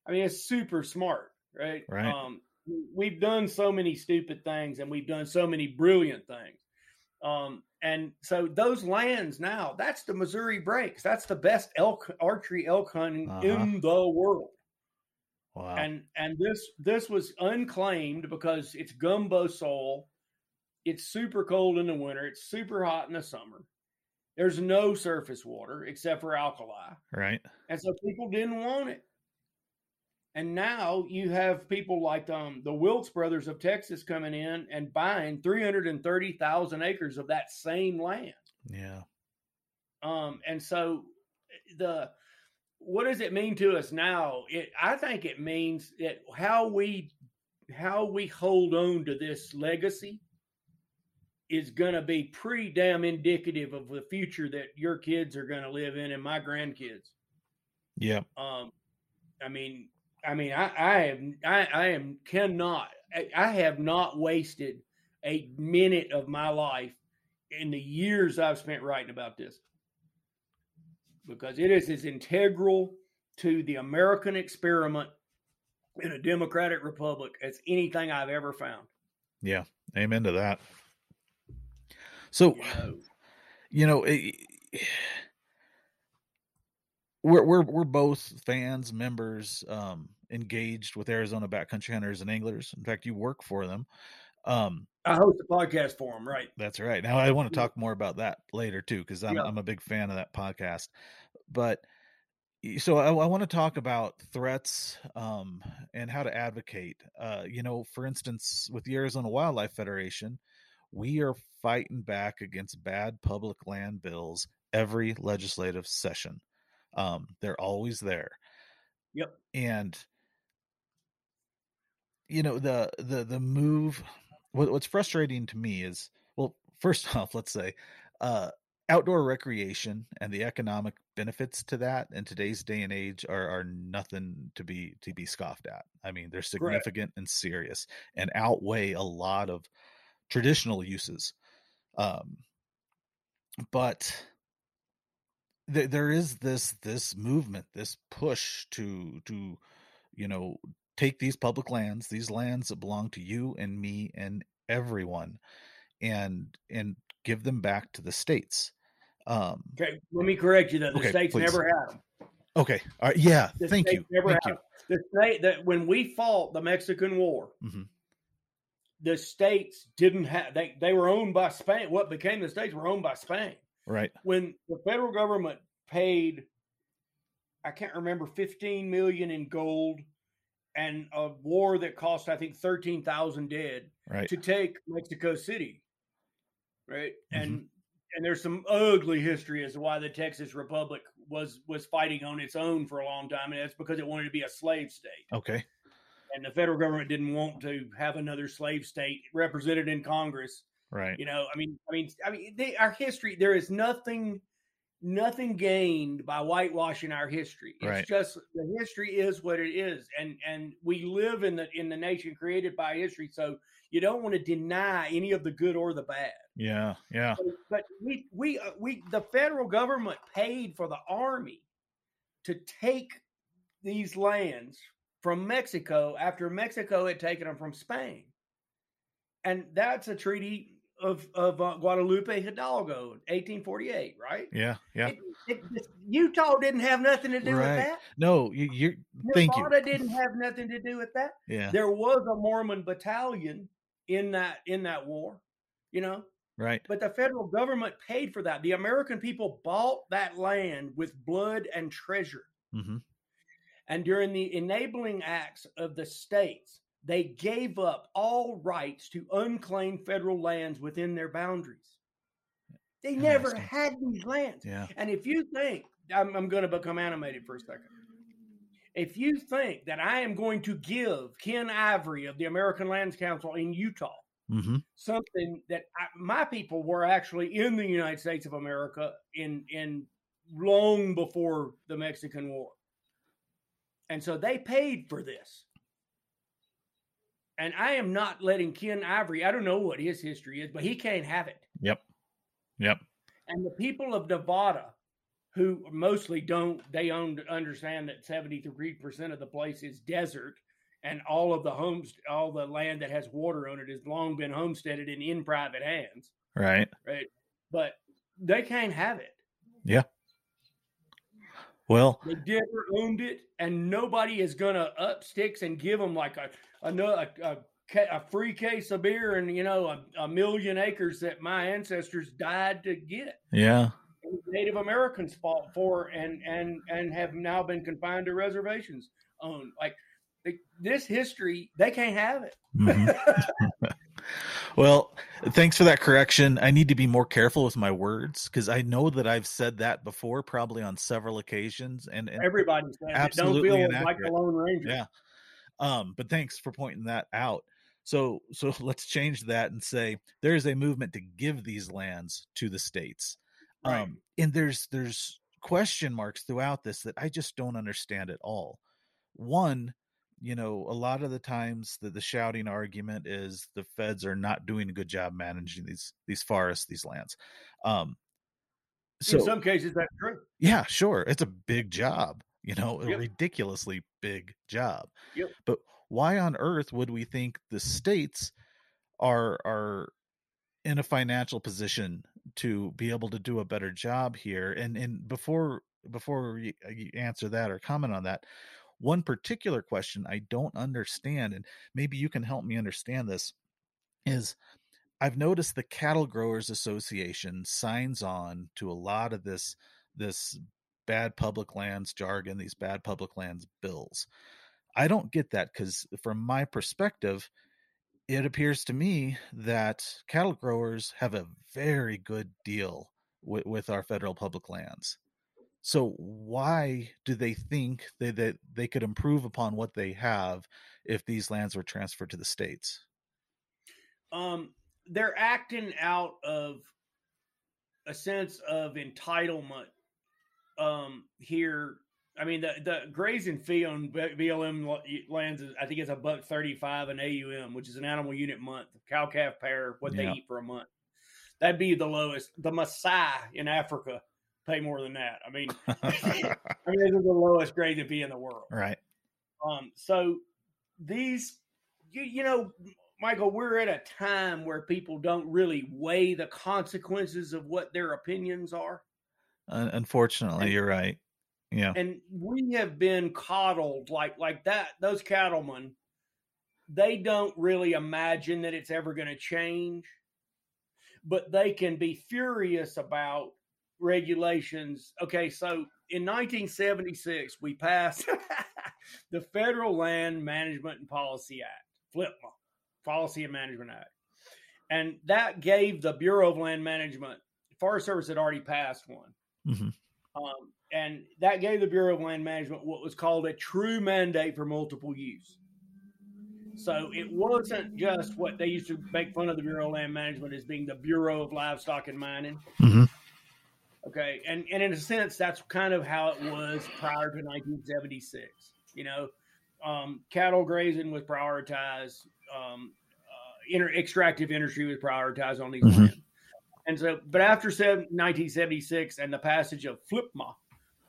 I mean it's super smart, right? Right. Um, we've done so many stupid things, and we've done so many brilliant things. Um, and so those lands now, that's the Missouri Breaks. That's the best elk archery elk hunting uh-huh. in the world. Wow. And and this this was unclaimed because it's gumbo soil. It's super cold in the winter. It's super hot in the summer. There's no surface water except for alkali. Right. And so people didn't want it. And now you have people like um, the Wilks brothers of Texas coming in and buying 330,000 acres of that same land. Yeah. Um, and so the what does it mean to us now? It I think it means that how we how we hold on to this legacy is going to be pretty damn indicative of the future that your kids are going to live in and my grandkids. Yeah. Um, I mean, I mean, I, I am, I, I am cannot, I, I have not wasted a minute of my life in the years I've spent writing about this because it is as integral to the American experiment in a democratic republic as anything I've ever found. Yeah, amen to that. So, you know, it, we're we're we're both fans, members, um, engaged with Arizona backcountry hunters and anglers. In fact, you work for them. Um, I host a podcast for them, right? That's right. Now I want to talk more about that later too, because I'm yeah. I'm a big fan of that podcast. But so I, I want to talk about threats um, and how to advocate. Uh, you know, for instance, with the Arizona Wildlife Federation, we are fighting back against bad public land bills every legislative session. Um, they're always there. Yep. And you know the the the move. What, what's frustrating to me is well, first <laughs> off, let's say uh, outdoor recreation and the economic benefits to that in today's day and age are are nothing to be to be scoffed at. I mean, they're significant and serious and outweigh a lot of traditional uses. Um, but there is this this movement, this push to to you know take these public lands, these lands that belong to you and me and everyone, and and give them back to the states. Um, okay, let me correct you. That the okay, states please. never had them. Okay. All right. Yeah. The thank you. Never thank had you. The state that when we fought the Mexican War, mm-hmm. the states didn't have they they were owned by Spain. What became the states were owned by Spain. Right. When the federal government paid, I can't remember, fifteen million in gold, and a war that cost I think thirteen thousand dead. Right. To take Mexico City. Right. Mm-hmm. And and there's some ugly history as to why the Texas Republic was was fighting on its own for a long time, and that's because it wanted to be a slave state. Okay. And the federal government didn't want to have another slave state represented in Congress Right. You know, I mean, I mean, I mean, they, our history. There is nothing, nothing gained by whitewashing our history. It's right. just the history is what it is, and and we live in the in the nation created by history. So you don't want to deny any of the good or the bad. Yeah, yeah. But, but we we uh, we the federal government paid for the army to take these lands from Mexico after Mexico had taken them from Spain. And that's a treaty of of uh, Guadalupe Hidalgo, 1848, right? Yeah, yeah. It, it, Utah didn't have nothing to do right. with that. No, you, you're. Thank you. didn't have nothing to do with that. Yeah, there was a Mormon battalion in that in that war, you know. Right. But the federal government paid for that. The American people bought that land with blood and treasure. Mm-hmm. And during the enabling acts of the states, they gave up all rights to unclaimed federal lands within their boundaries. They never had these lands. Yeah. And if you think, I'm, I'm going to become animated for a second. If you think that I am going to give Ken Ivory of the American Lands Council in Utah mm-hmm. something that I, my people were actually in the United States of America in in long before the Mexican War, And so they paid for this. And I am not letting Ken Ivory, I don't know what his history is, but he can't have it. Yep. Yep. And the people of Nevada, who mostly don't, they own understand that 73% of the place is desert and all of the homes, all the land that has water on it has long been homesteaded and in private hands. Right. Right. But they can't have it. Yeah. Well, they never owned it, and nobody is gonna up sticks and give them like a a, a, a free case of beer and you know a, a, million acres that my ancestors died to get. Yeah, Native Americans fought for and and and have now been confined to reservations owned. Like this history, they can't have it. Mm-hmm. <laughs> well, thanks for that correction. I need to be more careful with my words because I know that I've said that before, probably on several occasions. And, and everybody says absolutely Don't feel like the Lone Ranger. Yeah. Um, but thanks for pointing that out. So, so <laughs> let's change that and say there is a movement to give these lands to the states. Right. Um, and there's there's question marks throughout this that I just don't understand at all. One, you know, a lot of the times the, the shouting argument is the feds are not doing a good job managing these these forests, these lands. Um, so, in some cases, that's true. Yeah, sure, it's a big job. You know, yep. a ridiculously big job. Yep. But why on earth would we think the states are are in a financial position to be able to do a better job here? And and before before you, uh, you answer that or comment on that, one particular question I don't understand, and maybe you can help me understand this, is I've noticed the Cattle Growers Association signs on to a lot of this this bad public lands jargon, these bad public lands bills. I don't get that because from my perspective, it appears to me that cattle growers have a very good deal with, with our federal public lands. So why do they think that, that they could improve upon what they have if these lands were transferred to the states? Um, they're acting out of a sense of entitlement um, here. I mean, the, the grazing fee on BLM lands is, I think it's a buck 35 an AUM, which is an animal unit month, cow calf pair, what yeah. they eat for a month. That'd be the lowest. The Maasai in Africa pay more than that. I mean, <laughs> I mean, this is the lowest grade to be in the world. Right. Um, so these, you, you know, Michael, we're at a time where people don't really weigh the consequences of what their opinions are. Uh, unfortunately, and, you're right. Yeah. And we have been coddled like like that. Those cattlemen, they don't really imagine that it's ever going to change, but they can be furious about regulations. Okay, so in 1976, we passed <laughs> the Federal Land Management and Policy Act, FLPMA, Policy and Management Act. And that gave the Bureau of Land Management, Forest Service had already passed one. Mm-hmm. Um, and that gave the Bureau of Land Management what was called a true mandate for multiple use. So it wasn't just what they used to make fun of the Bureau of Land Management as being the Bureau of Livestock and Mining. Mm-hmm. Okay, and and in a sense, that's kind of how it was prior to 1976. You know, um, cattle grazing was prioritized. Um, uh, inter- extractive industry was prioritized on these mm-hmm. lands. And so, but after 1976 and the passage of FLPMA,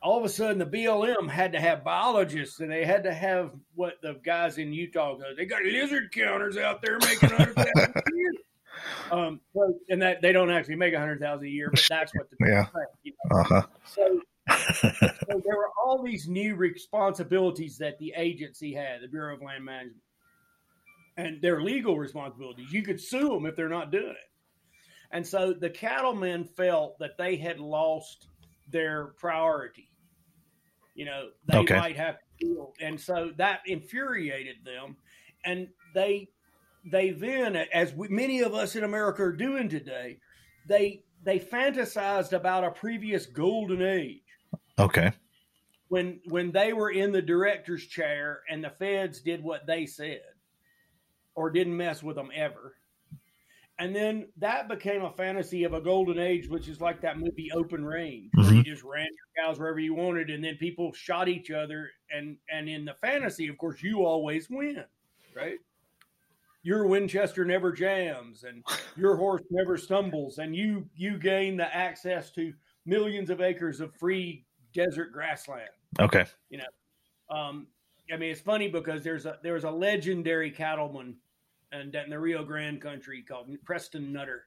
all of a sudden the BLM had to have biologists and they had to have what the guys in Utah go. They got lizard counters out there making hundred thousand <laughs> um, so, and that they don't actually make hundred thousand a year, but that's what the <laughs> yeah. Say, you know? uh-huh. So, <laughs> so there were all these new responsibilities that the agency had, the Bureau of Land Management, and their legal responsibilities. You could sue them if they're not doing it. And so the cattlemen felt that they had lost their priority. You know, they okay. might have to deal. And so that infuriated them. And they they then, as we, many of us in America are doing today, they they fantasized about a previous golden age. Okay. When when they were in the director's chair and the feds did what they said, or didn't mess with them ever, and then that became a fantasy of a golden age, which is like that movie Open Range, mm-hmm. you just ran your cows wherever you wanted, and then people shot each other. And and in the fantasy, of course, you always win, right? Your Winchester never jams, and your horse never stumbles, and you you gain the access to millions of acres of free desert grassland. Okay, you know, um, I mean, it's funny because there's a there's a legendary cattleman and in the Rio Grande country called Preston Nutter.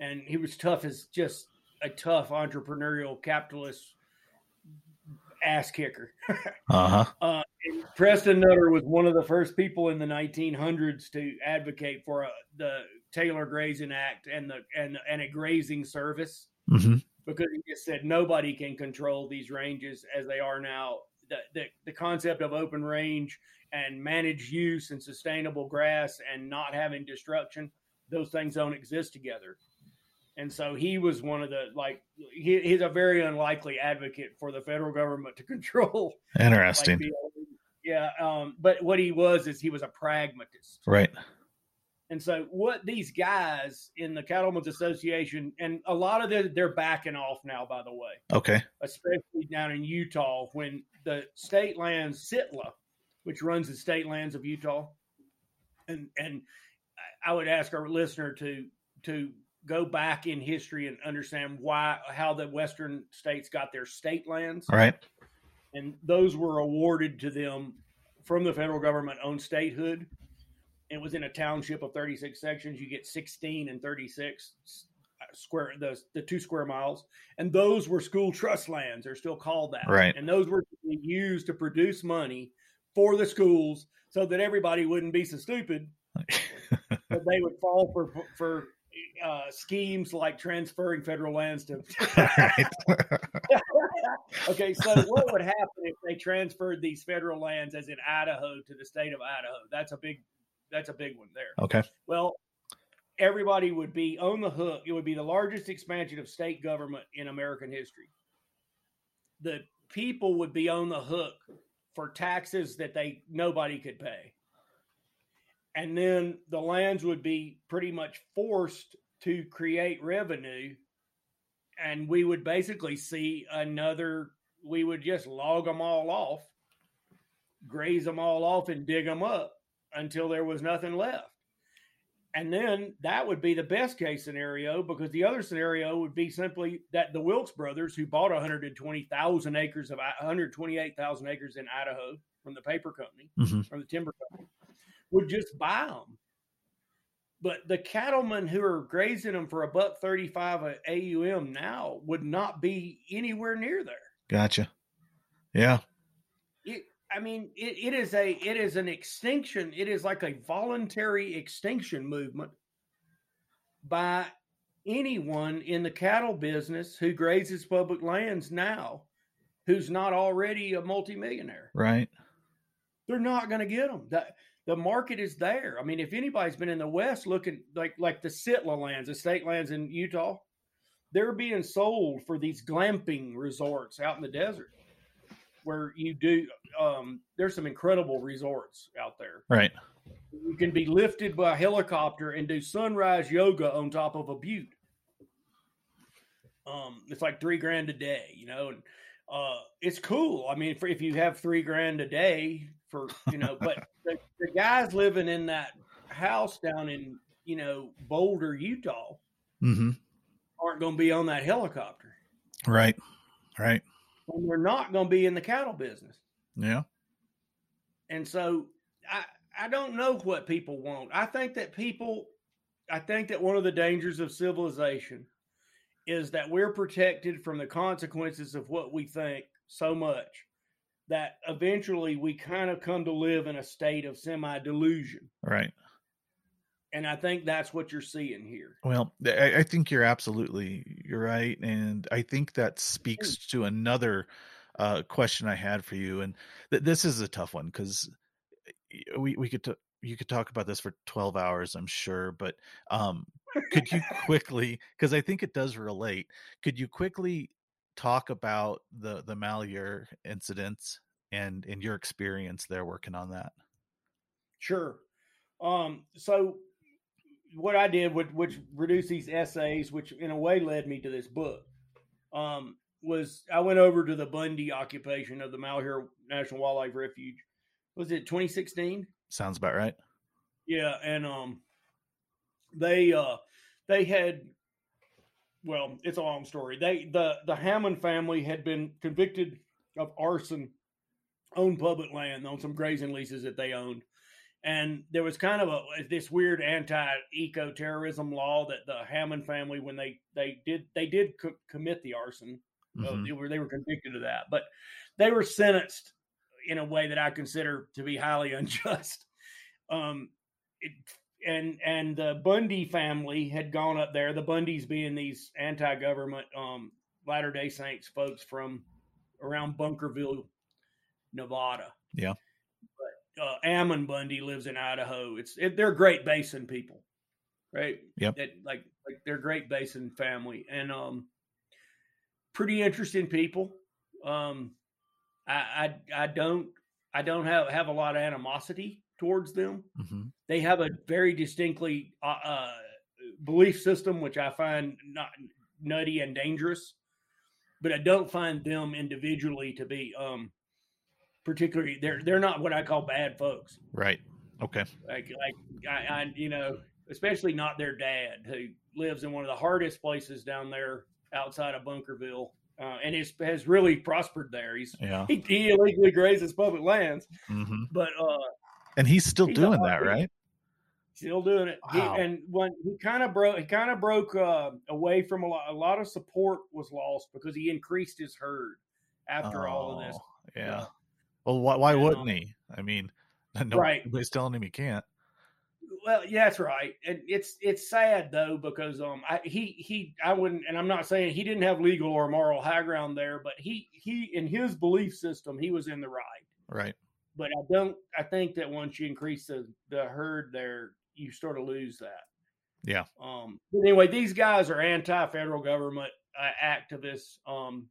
And he was tough as just a tough entrepreneurial capitalist ass kicker. <laughs> uh-huh. Uh, Preston Nutter was one of the first people in the 1900s to advocate for a, the Taylor Grazing Act and the and and a grazing service mm-hmm. because he just said nobody can control these ranges as they are now. The, the the concept of open range and managed use and sustainable grass and not having destruction, those things don't exist together. And so he was one of the like he, he's a very unlikely advocate for the federal government to <laughs> control. Interesting. Like yeah, um, but what he was is he was a pragmatist. Right. And so what these guys in the Cattlemen's Association and a lot of them they're backing off now, by the way. Okay. Especially down in Utah when the state land SITLA, which runs the state lands of Utah. And and I would ask our listener to to go back in history and understand why how the western states got their state lands. All right. And those were awarded to them from the federal government on statehood. It was in a township of 36 sections. You get 16 and 36 square the the two square miles, and those were school trust lands. They're still called that, right? And those were used to produce money for the schools so that everybody wouldn't be so stupid <laughs> that they would fall for for uh, schemes like transferring federal lands to. <laughs> okay, so what would happen if they transferred these federal lands, as in Idaho, to the state of Idaho? That's a big, that's a big one there. Okay. Well, everybody would be on the hook. It would be the largest expansion of state government in American history. The people would be on the hook for taxes that they nobody could pay. And then the lands would be pretty much forced to create revenue and we would basically see another we would just log them all off graze them all off and dig them up until there was nothing left and then that would be the best case scenario because the other scenario would be simply that the Wilks brothers, who bought 120,000 acres of 128,000 acres in Idaho from the paper company, mm-hmm. from the timber company, would just buy them. But the cattlemen who are grazing them for a buck 35 a AUM now would not be anywhere near there. Gotcha. Yeah. I mean, it, it is a it is an extinction. It is like a voluntary extinction movement by anyone in the cattle business who grazes public lands now, who's not already a multimillionaire. Right. They're not going to get them. That the market is there. I mean, if anybody's been in the West looking like like the Sitla lands, the state lands in Utah, they're being sold for these glamping resorts out in the desert where you do um, there's some incredible resorts out there. Right. You can be lifted by a helicopter and do sunrise yoga on top of a butte. Um, it's like three grand a day, you know, and uh, it's cool. I mean, for, if you have three grand a day for, you know, but <laughs> the, the guys living in that house down in, you know, Boulder, Utah, mm-hmm. aren't going to be on that helicopter. Right. Right and they're not going to be in the cattle business. Yeah. And so I I don't know what people want. I think that people I think that one of the dangers of civilization is that we're protected from the consequences of what we think so much that eventually we kind of come to live in a state of semi delusion. Right. And I think that's what you're seeing here. Well, I, I think you're absolutely you're right, and I think that speaks to another uh, question I had for you, and th- this is a tough one because we we could t- you could talk about this for 12 hours i'm sure but um could you <laughs> quickly because i think it does relate could you quickly talk about the the malheur incidents and in your experience there working on that? Sure. Um so what I did, which, which produced these essays, which in a way led me to this book, um, was I went over to the Bundy occupation of the Malheur National Wildlife Refuge. Was it 2016? Sounds about right. Yeah, and um, they uh, they had well, it's a long story. They the the Hammond family had been convicted of arson on public land on some grazing leases that they owned. And there was kind of a this weird anti eco terrorism law that the Hammond family, when they they did they did co- commit the arson, uh, Mhm. they were they were convicted of that, but they were sentenced in a way that I consider to be highly <laughs> unjust. Um, it, and and the Bundy family had gone up there. The Bundys being these anti-government um, Latter Day Saints folks from around Bunkerville, Nevada. Yeah. Uh, Ammon Bundy lives in Idaho. It's it, they're Great Basin people, right? Yep. That like like they're Great Basin family and um, pretty interesting people. Um, I I I don't I don't have have a lot of animosity towards them hmm they have a very distinctly uh, uh, belief system, which I find not nutty and dangerous. But I don't find them individually to be um, particularly. They're they're not what I call bad folks. Right. Okay. Like like I, I you know, especially not their dad who lives in one of the hardest places down there outside of Bunkerville. Uh, and has, has really prospered there. He's Yeah. he, he illegally grazes public lands, hmm but uh, And he's still He's doing that, right? Still doing it. He, Wow. and when he kind of broke, he kind of broke uh, away from a lot. A lot of support was lost because he increased his herd after all of this. Oh, Yeah. Well, why, why wouldn't um, he? I mean, <laughs> no, Right. nobody's telling him he can't. Well, yeah, that's right. And it's it's sad though because um I, he he I wouldn't and I'm not saying he didn't have legal or moral high ground there, but he he in his belief system he was in the right. Right. But I don't. I think that once you increase the the herd there, you sort of lose that. Yeah. Um. But anyway, these guys are anti-federal government uh, activists. Um.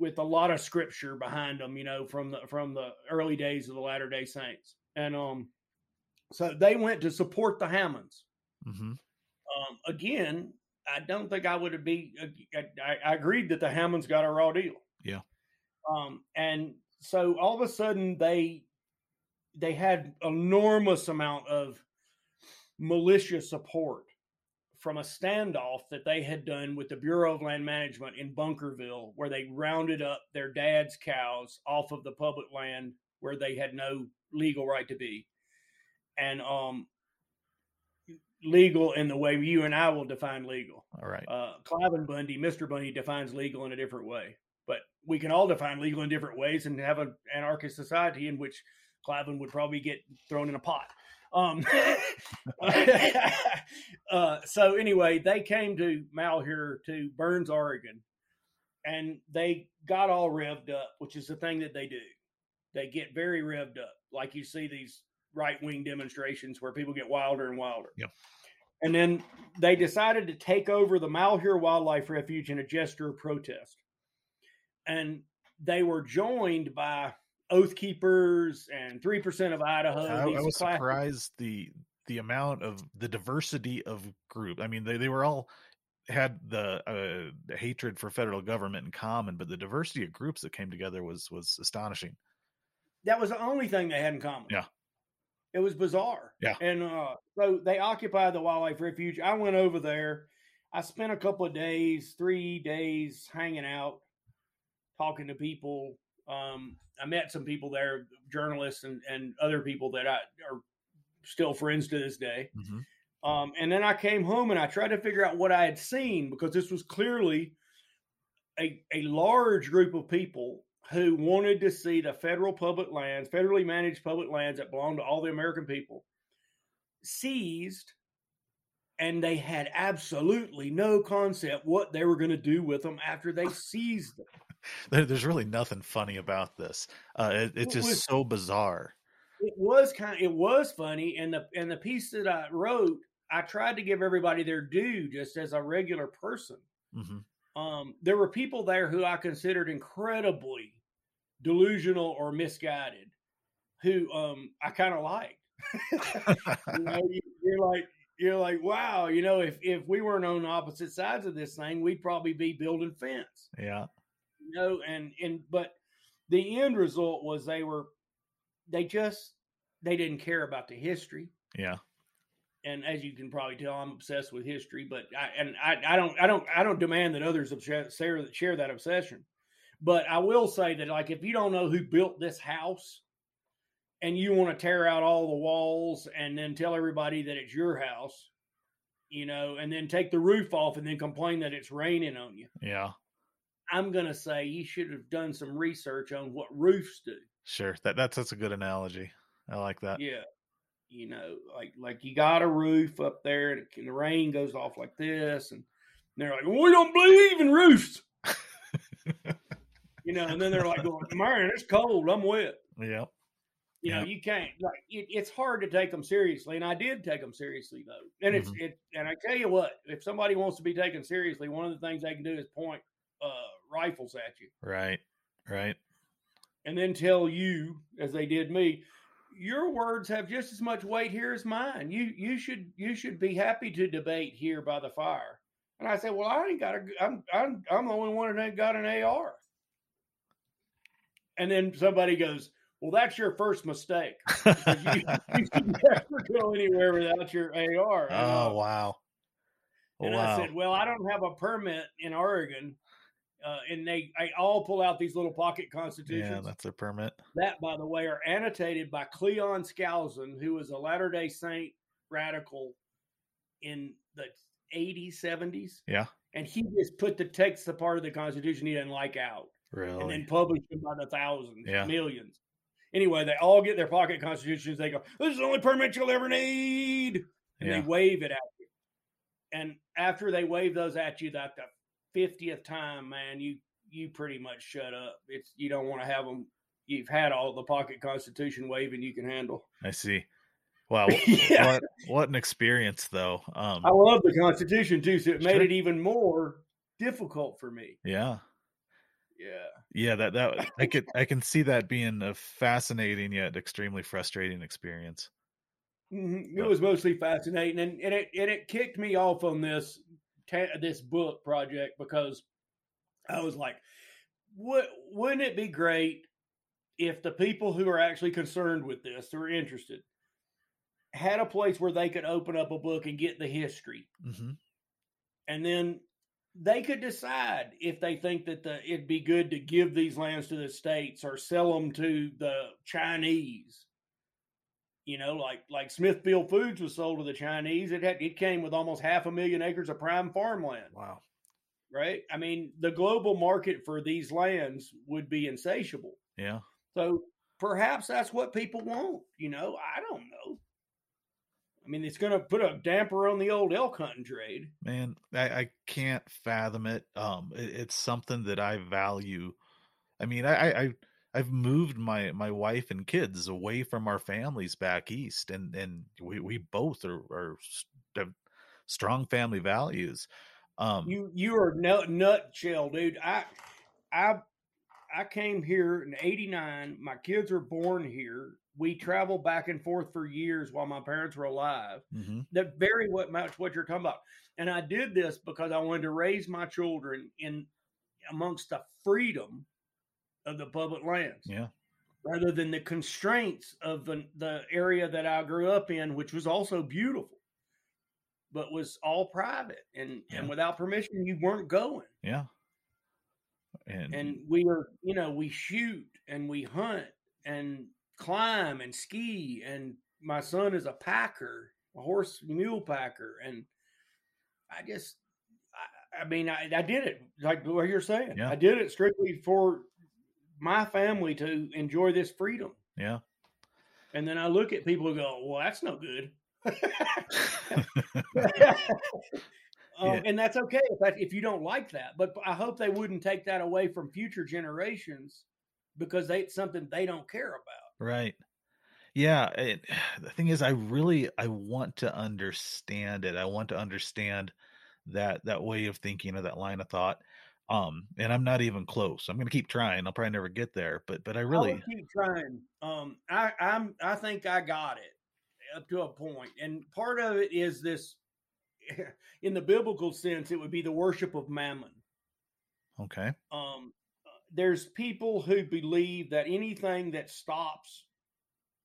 With a lot of scripture behind them, you know, from the from the early days of the Latter Day Saints, and um, so they went to support the Hammonds. hmm Um, again, I don't think I would have be. I, I agreed that the Hammonds got a raw deal. Yeah. Um, and so all of a sudden they they had enormous amount of militia support from a standoff that they had done with the Bureau of Land Management in Bunkerville, where they rounded up their dad's cows off of the public land where they had no legal right to be, and um, legal in the way you and I will define legal. All right. Uh, Cliven Bundy, Mr. Bundy defines legal in a different way, but we can all define legal in different ways and have an anarchist society in which Cliven would probably get thrown in a pot. Um, <laughs> uh, so anyway, they came to Malheur to Burns, Oregon, and they got all revved up, which is the thing that they do. They get very revved up, like you see these right wing demonstrations where people get wilder and wilder. Yep. And then they decided to take over the Malheur Wildlife Refuge in a gesture of protest. And they were joined by Oath Keepers and 3% of Idaho. I, I was classic- surprised the the amount of the diversity of group. I mean, they, they were all had the uh, the hatred for federal government in common, but the diversity of groups that came together was was astonishing. that was the only thing they had in common. Yeah. It was bizarre. Yeah. And uh, so they occupied the wildlife refuge. I went over there. I spent a couple of days, three days hanging out, talking to people. Um, I met some people there, journalists and, and other people that I are still friends to this day. hmm Um, and then I came home and I tried to figure out what I had seen because this was clearly a, a large group of people who wanted to see the federal public lands, federally managed public lands that belong to all the American people, seized. And they had absolutely no concept what they were going to do with them after they seized them. There, there's really nothing funny about this. Uh, it, it's It just was- so bizarre. it was kind it was funny and the and the piece that i wrote i tried to give everybody their due just as a regular person hmm um there were people there who i considered incredibly delusional or misguided who um i kind of liked <laughs> you know you, you're like you're like, wow, you know, if if we weren't on opposite sides of this thing, we'd probably be building fence. Yeah. You know, and and but the end result was they were they just they didn't care about the history. Yeah. And as you can probably tell, I'm obsessed with history, but I and I, I don't I don't I don't demand that others share share that obsession. But I will say that like if you don't know who built this house and you want to tear out all the walls and then tell everybody that it's your house, you know, and then take the roof off and then complain that it's raining on you. Yeah. I'm gonna say you should have done some research on what roofs do. Sure. That that's that's a good analogy. I like that. Yeah. You know, like like you got a roof up there and, it, and the rain goes off like this, and they're like, well, "We don't believe in roofs." you know, and then they're like, going, "Man, it's cold. I'm wet." Yeah. You know, Yep. you can't like it, it's hard to take them seriously, and I did take them seriously though. And it's Mhm. it, and I tell you what, if somebody wants to be taken seriously, one of the things they can do is point uh, rifles at you, Right. Right. and then tell you, as they did me, your words have just as much weight here as mine. You you should you should be happy to debate here by the fire. And I said, well, I ain't got a. I'm I'm I'm the only one that ain't got an AR. And then somebody goes, well, that's your first mistake. You, <laughs> you should never go anywhere without your AR. Oh wow. and wow. I said, well, I don't have a permit in Oregon. Uh, and they, I all pull out these little pocket constitutions. yeah, that's a permit. that, by the way, are annotated by Cleon Skousen, who was a Latter day Saint radical in the 80s, 70s. Yeah. And he just put the text, the part of the Constitution he didn't like out Really. and then published them by the thousands, Yeah. millions. Anyway, they all get their pocket constitutions. They go, "This is the only permit you'll ever need," and yeah. they wave it at you. And after they wave those at you, that the fiftieth time, man, you you pretty much shut up. It's you don't want to have them. You've had all the pocket constitution waving you can handle. I see. Wow. <laughs> yeah, What what an experience though. Um I love the Constitution too, so it made Sure. it even more difficult for me. yeah. Yeah. Yeah, that that <laughs> I could I can see that being a fascinating yet extremely frustrating experience. Mhm. It was mostly fascinating, and, and it and it kicked me off on this ta- this book project because I was like, "What wouldn't it be great if the people who are actually concerned with this, who are interested, had a place where they could open up a book and get the history, hmm and then they could decide if they think that the it'd be good to give these lands to the states or sell them to the Chinese. You know, like like Smithfield Foods was sold to the Chinese. It had it came with almost half a million acres of prime farmland, Wow. right? I mean, the global market for these lands would be insatiable. Yeah. So perhaps that's what people want. You know, I don't know. I mean, it's going to put a damper on the old elk hunting trade. Man, I, I can't fathom it. Um, it, it's something that I value. I mean, I, I, I I've moved my my wife and kids away from our families back east, and and we we both are are have strong family values. Um, You you are nut nutshell, dude. I I I came here in '89. My kids were born here. We traveled back and forth for years while my parents were alive. mhm, That very what much what you're talking about. And I did this because I wanted to raise my children in amongst the freedom of the public lands yeah, rather than the constraints of the, the area that I grew up in, which was also beautiful, but was all private and, Yeah. and without permission, you weren't going. yeah. And, And we are, you know, we shoot and we hunt and climb and ski. And my son is a packer, a horse mule packer. And I just, I, I mean, I, I did it like what you're saying. Yeah. I did it strictly for my family to enjoy this freedom. yeah, And then I look at people and go, well, that's no good. <laughs> <laughs> um, Yeah. And that's okay if, that, if you don't like that. But I hope they wouldn't take that away from future generations because they, it's something they don't care about. Right. Yeah, it, <sighs> the thing is I really I want to understand it. I want to understand that that way of thinking or that line of thought. Um and I'm not even close. I'm going to keep trying. I'll probably never get there, but but I I really would keep trying. Um, I, I'm, I think I got it. up to a point, and part of it is this. <laughs> In the biblical sense, it would be the worship of mammon. Okay. Um, there's people who believe that anything that stops,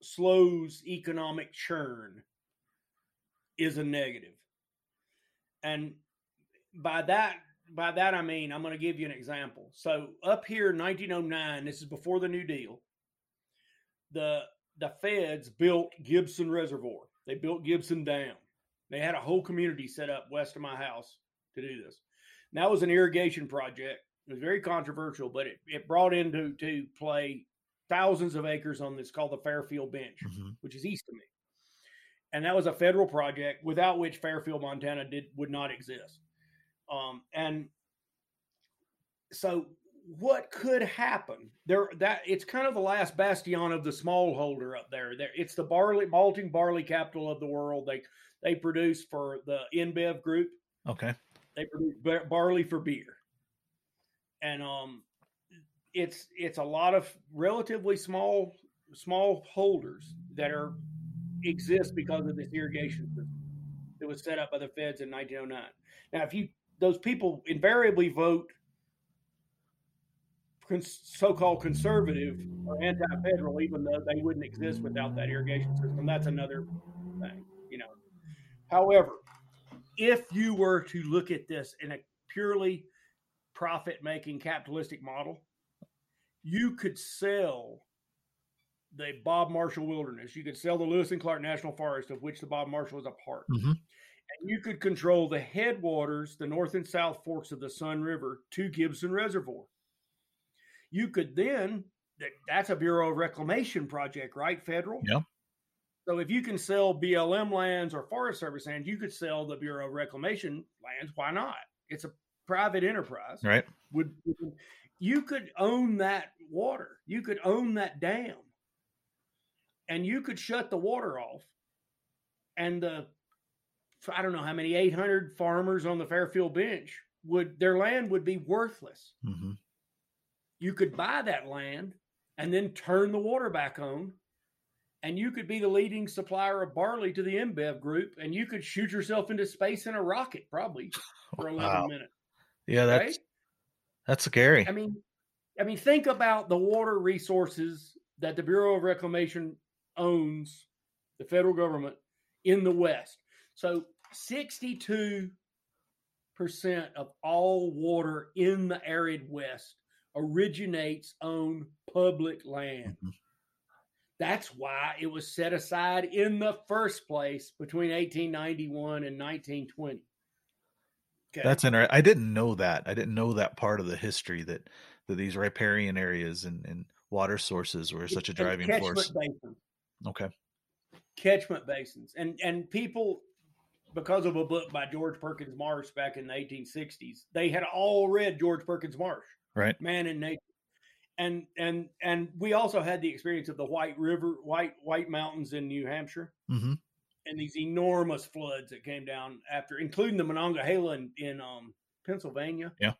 slows economic churn is a negative, and by that by that I mean I'm going to give you an example. So up here in 1909, this is before the New Deal. The the feds built Gibson Reservoir. They built Gibson Dam. They had a whole community set up west of my house to do this. And that was an irrigation project. It was very controversial, but it, it brought into to play thousands of acres on this called the Fairfield Bench, mm-hmm. which is east of me. And that was a federal project without which Fairfield, Montana did would not exist. Um, and so what could happen? There that it's kind of the last bastion of the smallholder up there. There it's the barley malting barley capital of the world. They they produce for the InBev group. Okay. They produce barley for beer. And um it's it's a lot of relatively small small holders that are exist because of this irrigation system. That was set up by the feds in 1909 now if you those people invariably vote so-called conservative or anti-federal, even though they wouldn't exist without that irrigation system. That's another thing, you know. However, if you were to look at this in a purely profit-making capitalistic model, you could sell the Bob Marshall Wilderness. You could sell the Lewis and Clark National Forest, of which the Bob Marshall is a part. Mm-hmm you could control the headwaters, the north and south forks of the Sun River to Gibson Reservoir. You could then, that's a Bureau of Reclamation project, right? Federal? Yeah. So if you can sell BLM lands or Forest Service lands, you could sell the Bureau of Reclamation lands. Why not? It's a private enterprise. Right. Would, would you could own that water. You could own that dam. And you could shut the water off. And the I don't know how many 800 farmers on the Fairfield bench would their land would be worthless. Mm-hmm. You could buy that land and then turn the water back on, and you could be the leading supplier of barley to the InBev group, and you could shoot yourself into space in a rocket probably <laughs> for 11 wow. minutes. Yeah, that's right? that's scary. I mean, I mean, think about the water resources that the Bureau of Reclamation owns, the federal government in the West. So 62% of all water in the arid West originates on public land. Mm-hmm. That's why it was set aside in the first place between 1891 and 1920. Okay. That's interesting. I didn't know that. I didn't know that part of the history that, that these riparian areas and, and water sources were such a driving force. Basins. Okay. Catchment basins. And and people because of a book by George Perkins Marsh back in the 1860s. They had all read George Perkins Marsh, right? Man in Nature, and and and we also had the experience of the White River, White White Mountains in New Hampshire, mm-hmm. and these enormous floods that came down after, including the Monongahela in, in um, Pennsylvania. Yeah.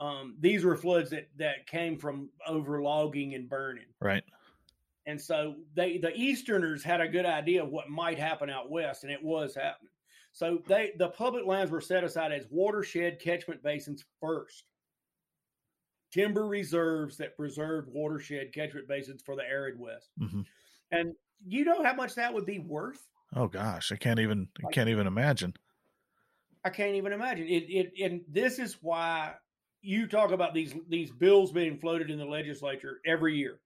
Um, these were floods that that came from over logging and burning. Right. And so they the Easterners had a good idea of what might happen out west, and it was happening. So they the public lands were set aside as watershed catchment basins first. Timber reserves that preserved watershed catchment basins for the arid west. Mm-hmm. And you know how much that would be worth? Oh gosh, I can't even I can't even imagine. I can't even imagine. It it and this is why you talk about these these bills being floated in the legislature every year.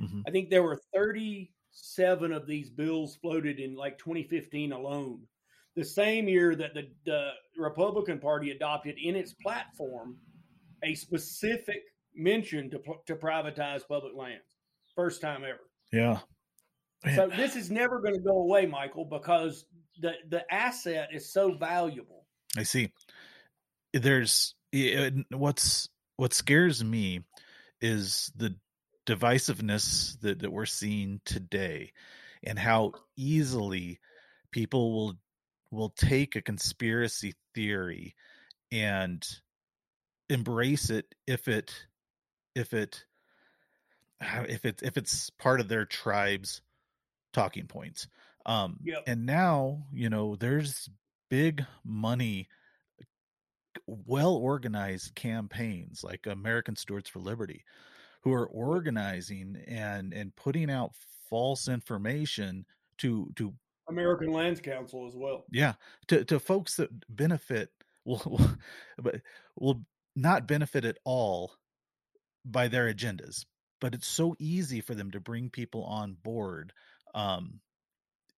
Mm-hmm. I think there were 37 of these bills floated in like 2015 alone the same year that the, the Republican Party adopted in its platform a specific mention to, to privatize public lands. First time ever. Yeah. Man. So this is never going to go away, Michael, because the the asset is so valuable. I see. There's what's what scares me is the divisiveness that, that we're seeing today and how easily people will will take a conspiracy theory and embrace it if it if it if it if it's part of their tribe's talking points Um, Yep. and now, you know, there's big money, well organized campaigns like American Stewards for Liberty, who are organizing and and putting out false information to to American Lands Council as well. yeah to to folks that benefit <laughs> will, will but will not benefit at all by their agendas but it's so easy for them to bring people on board um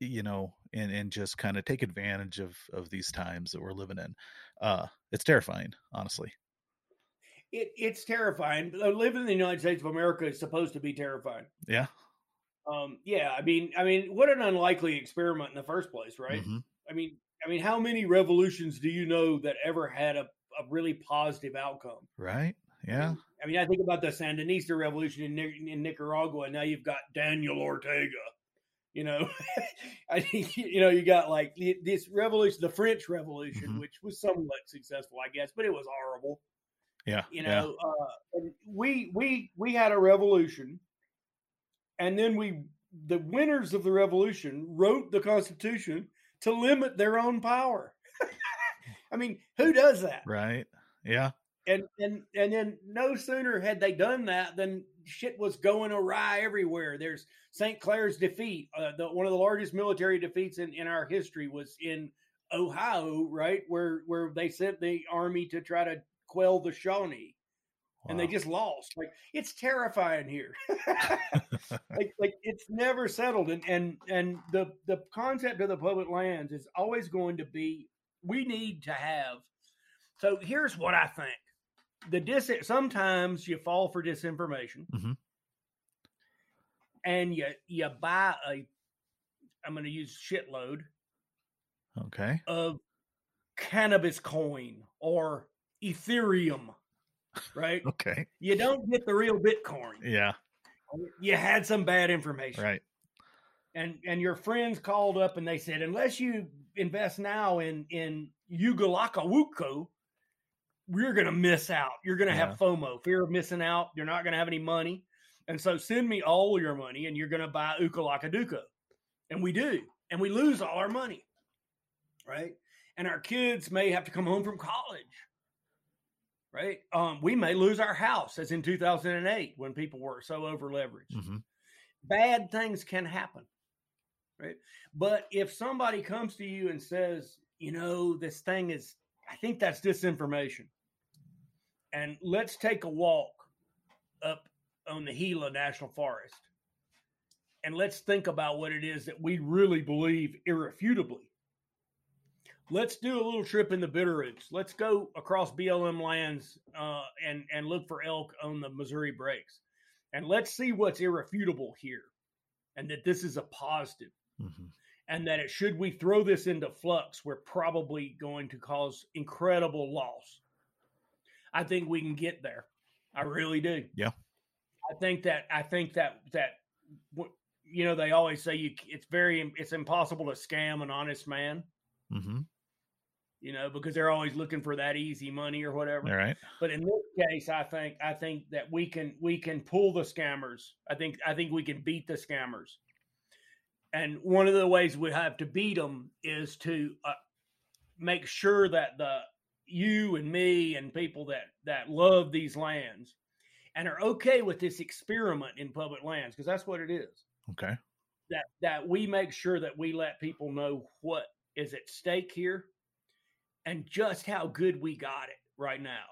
you know and and just kind of take advantage of of these times that we're living in uh it's terrifying honestly It, it's terrifying. Uh, Living in the United States of America is supposed to be terrifying. yeah Um, yeah, I mean, I mean, what an unlikely experiment in the first place, right? Mhm. I mean, I mean, how many revolutions do you know that ever had a, a really positive outcome? right yeah I mean, I think about the Sandinista revolution in, in Nicaragua, and now you've got Daniel Ortega. You know, <laughs> I think you know you got like this revolution, the French Revolution, Mhm. which was somewhat successful, I guess, but it was horrible. yeah You yeah know, uh, we we we had a revolution, and then we the winners of the revolution wrote the Constitution to limit their own power. <laughs> I mean, who does that? right yeah and and and then no sooner had they done that than shit was going awry everywhere. There's St. Clair's defeat, uh, the, one of the largest military defeats in, in our history was in Ohio, right, where where they sent the army to try to quell the Shawnee, and they just lost. Like it's terrifying here. <laughs> like like it's never settled, and and and the the concept of the public lands is always going to be we need to have. So here's what I think: the dis sometimes you fall for disinformation, Mhm. and you you buy a I'm going to use shitload okay of cannabis coin or Ethereum, right? okay you don't get the real Bitcoin. yeah You had some bad information. right and and your friends called up and they said unless you invest now in in Ugalakawuko, we're gonna miss out. You're gonna Yeah. have FOMO, fear of missing out. You're not gonna have any money, and so send me all your money, and you're gonna buy Ukalakaduko, and we do, and we lose all our money, right? And our kids may have to come home from college, right? Um, we may lose our house, as in 2008 when people were so over leveraged hmm bad things can happen right? But if somebody comes to you and says you know this thing is i think that's disinformation and let's take a walk up on the gila national forest and let's think about what it is that we really believe irrefutably let's do a little trip in the bitterroots let's go across blm lands uh, and and look for elk on the missouri breaks. And let's see what's irrefutable here and that this is a positive hmm and that it, should we throw this into flux we're probably going to cause incredible loss. I think we can get there. I really do. Yeah. i think that i think that that you know they always say you it's very it's impossible to scam an honest man. Hmm you know because they're always looking for that easy money or whatever all right but in this case, I think I think that we can we can pull the scammers. I think I think we can beat the scammers. And one of the ways we have to beat them is to uh, make sure that the you and me and people that that love these lands and are okay with this experiment in public lands because that's what it is. okay That that we make sure that we let people know what is at stake here and just how good we got it right now.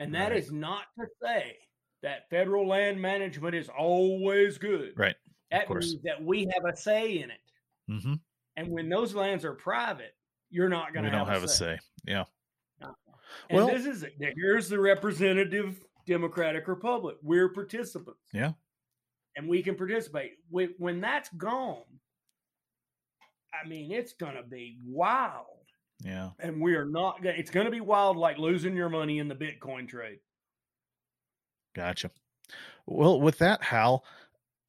And that Right. is not to say that federal land management is always good. right That course. means that we have a say in it. hmm And when those lands are private, you're not going to don't have a say yeah And Well- this is it. here's the representative democratic republic. We're participants. Yeah. And we can participate. When, when that's gone, I mean, it's going to be wild. Yeah And we are not going it's going to be wild like losing your money in the Bitcoin trade. Gotcha. Well, with that, Hal,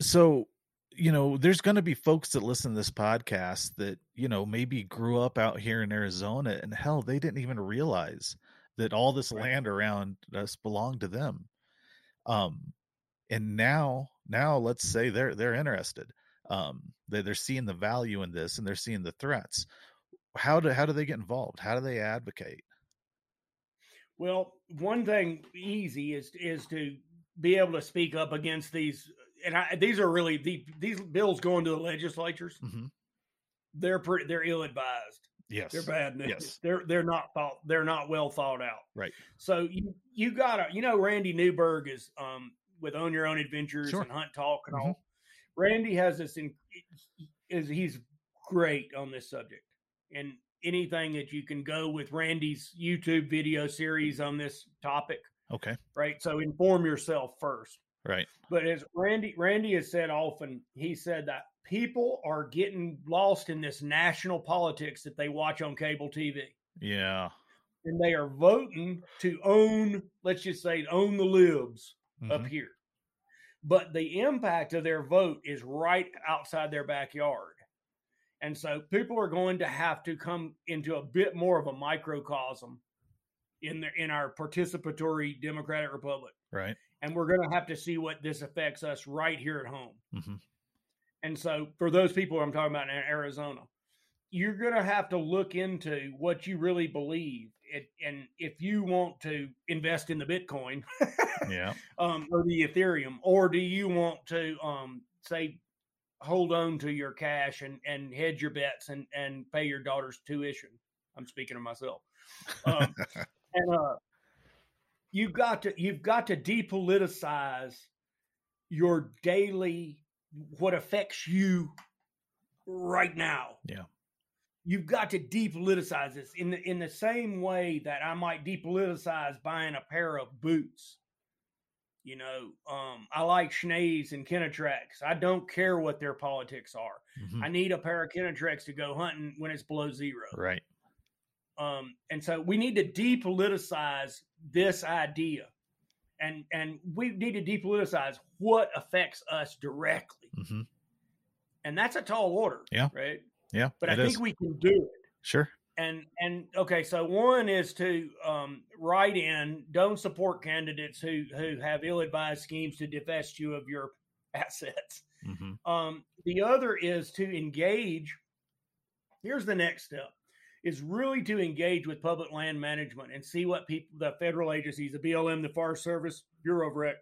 so you know, there's going to be folks that listen to this podcast that you know maybe grew up out here in Arizona, and hell, they didn't even realize that all this Right. land around us belonged to them. Um, and now, now let's say they're they're interested. Um, they, they're seeing the value in this and they're seeing the threats. How do how do they get involved? How do they advocate? Well, one thing easy is is to be able to speak up against these, and I, these are really the, these bills going to the legislatures. Mm-hmm. They're pretty, they're ill advised. Yes, they're bad. News. Yes, they're they're not thought they're not well thought out. Right. So you you gotta you know Randy Newberg is um with On Your Own Adventures Sure. and Hunt Talk and Mhm. all. Randy has this in, is he's great on this subject and anything that you can go with Randy's YouTube video series on this topic, okay, right? So inform yourself first. right, But as Randy Randy has said often, he said that people are getting lost in this national politics that they watch on cable TV. yeah, And they are voting to own, let's just say, own the libs up Mhm. here. But the impact of their vote is right outside their backyard. And so people are going to have to come into a bit more of a microcosm in the, in our participatory democratic republic. right, And we're going to have to see what this affects us right here at home. hmm And so, for those people I'm talking about in Arizona, you're going to have to look into what you really believe. It, and if you want to invest in the Bitcoin <laughs> yeah, um, or the Ethereum, or do you want to um, say hold on to your cash and, and hedge your bets and, and pay your daughter's tuition? I'm speaking of myself. Um, <laughs> and uh, you've got to you've got to depoliticize your daily what affects you right now. Yeah. You've got to depoliticize this in the in the same way that I might depoliticize buying a pair of boots. You know, um, I like Schnees and Kenetreks. I don't care what their politics are. mhm, I need a pair of Kenetreks to go hunting when it's below zero. right, Um, and so we need to depoliticize this idea, and and we need to depoliticize what affects us directly, hmm and that's a tall order. Yeah. right. yeah, But I think is. we can do it. sure, And and okay, so one is to um, write in don't support candidates who who have ill-advised schemes to divest you of your <laughs> assets. hmm Um, the other is to engage. Here's the next step: is really to engage with public land management and see what people, the federal agencies, the BLM, the Forest Service, Bureau of Rec,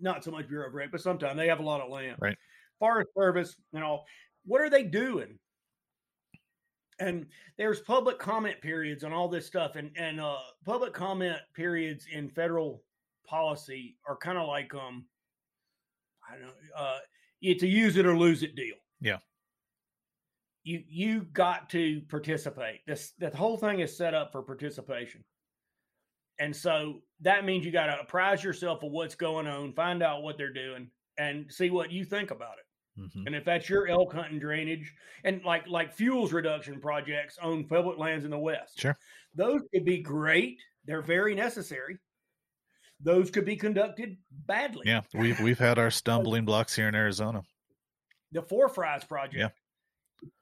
not so much Bureau of Rec, but sometimes they have a lot of land. Right. Forest Service and all. What are they doing? And there's public comment periods on all this stuff, and and uh, public comment periods in federal policy are kind of like um, I don't know, uh, it's a use it or lose it deal. Yeah. You you got to participate. This the whole thing is set up for participation. And so that means you got to apprise yourself of what's going on, find out what they're doing, and see what you think about it. Hmm And if that's your elk hunting drainage and like like fuels reduction projects on public lands in the West, Sure. those could be great. They're very necessary. Those could be conducted badly. yeah. We've we've had our stumbling blocks here in Arizona. The 4FRI project,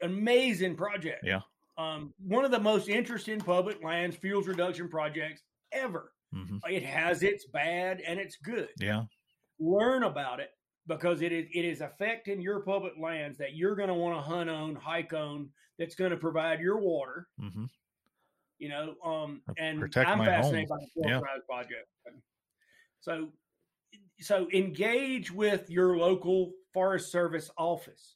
amazing project. Yeah. Um, one of the most interesting public lands fuels reduction projects ever. hmm It has its bad and its good. Yeah, learn about it because it is it is affecting your public lands that you're going to want to hunt on, hike on. That's going to provide your water. hmm You know, um, and protect I'm fascinated home. by the Yeah. Fries project. So, so engage with your local Forest Service office.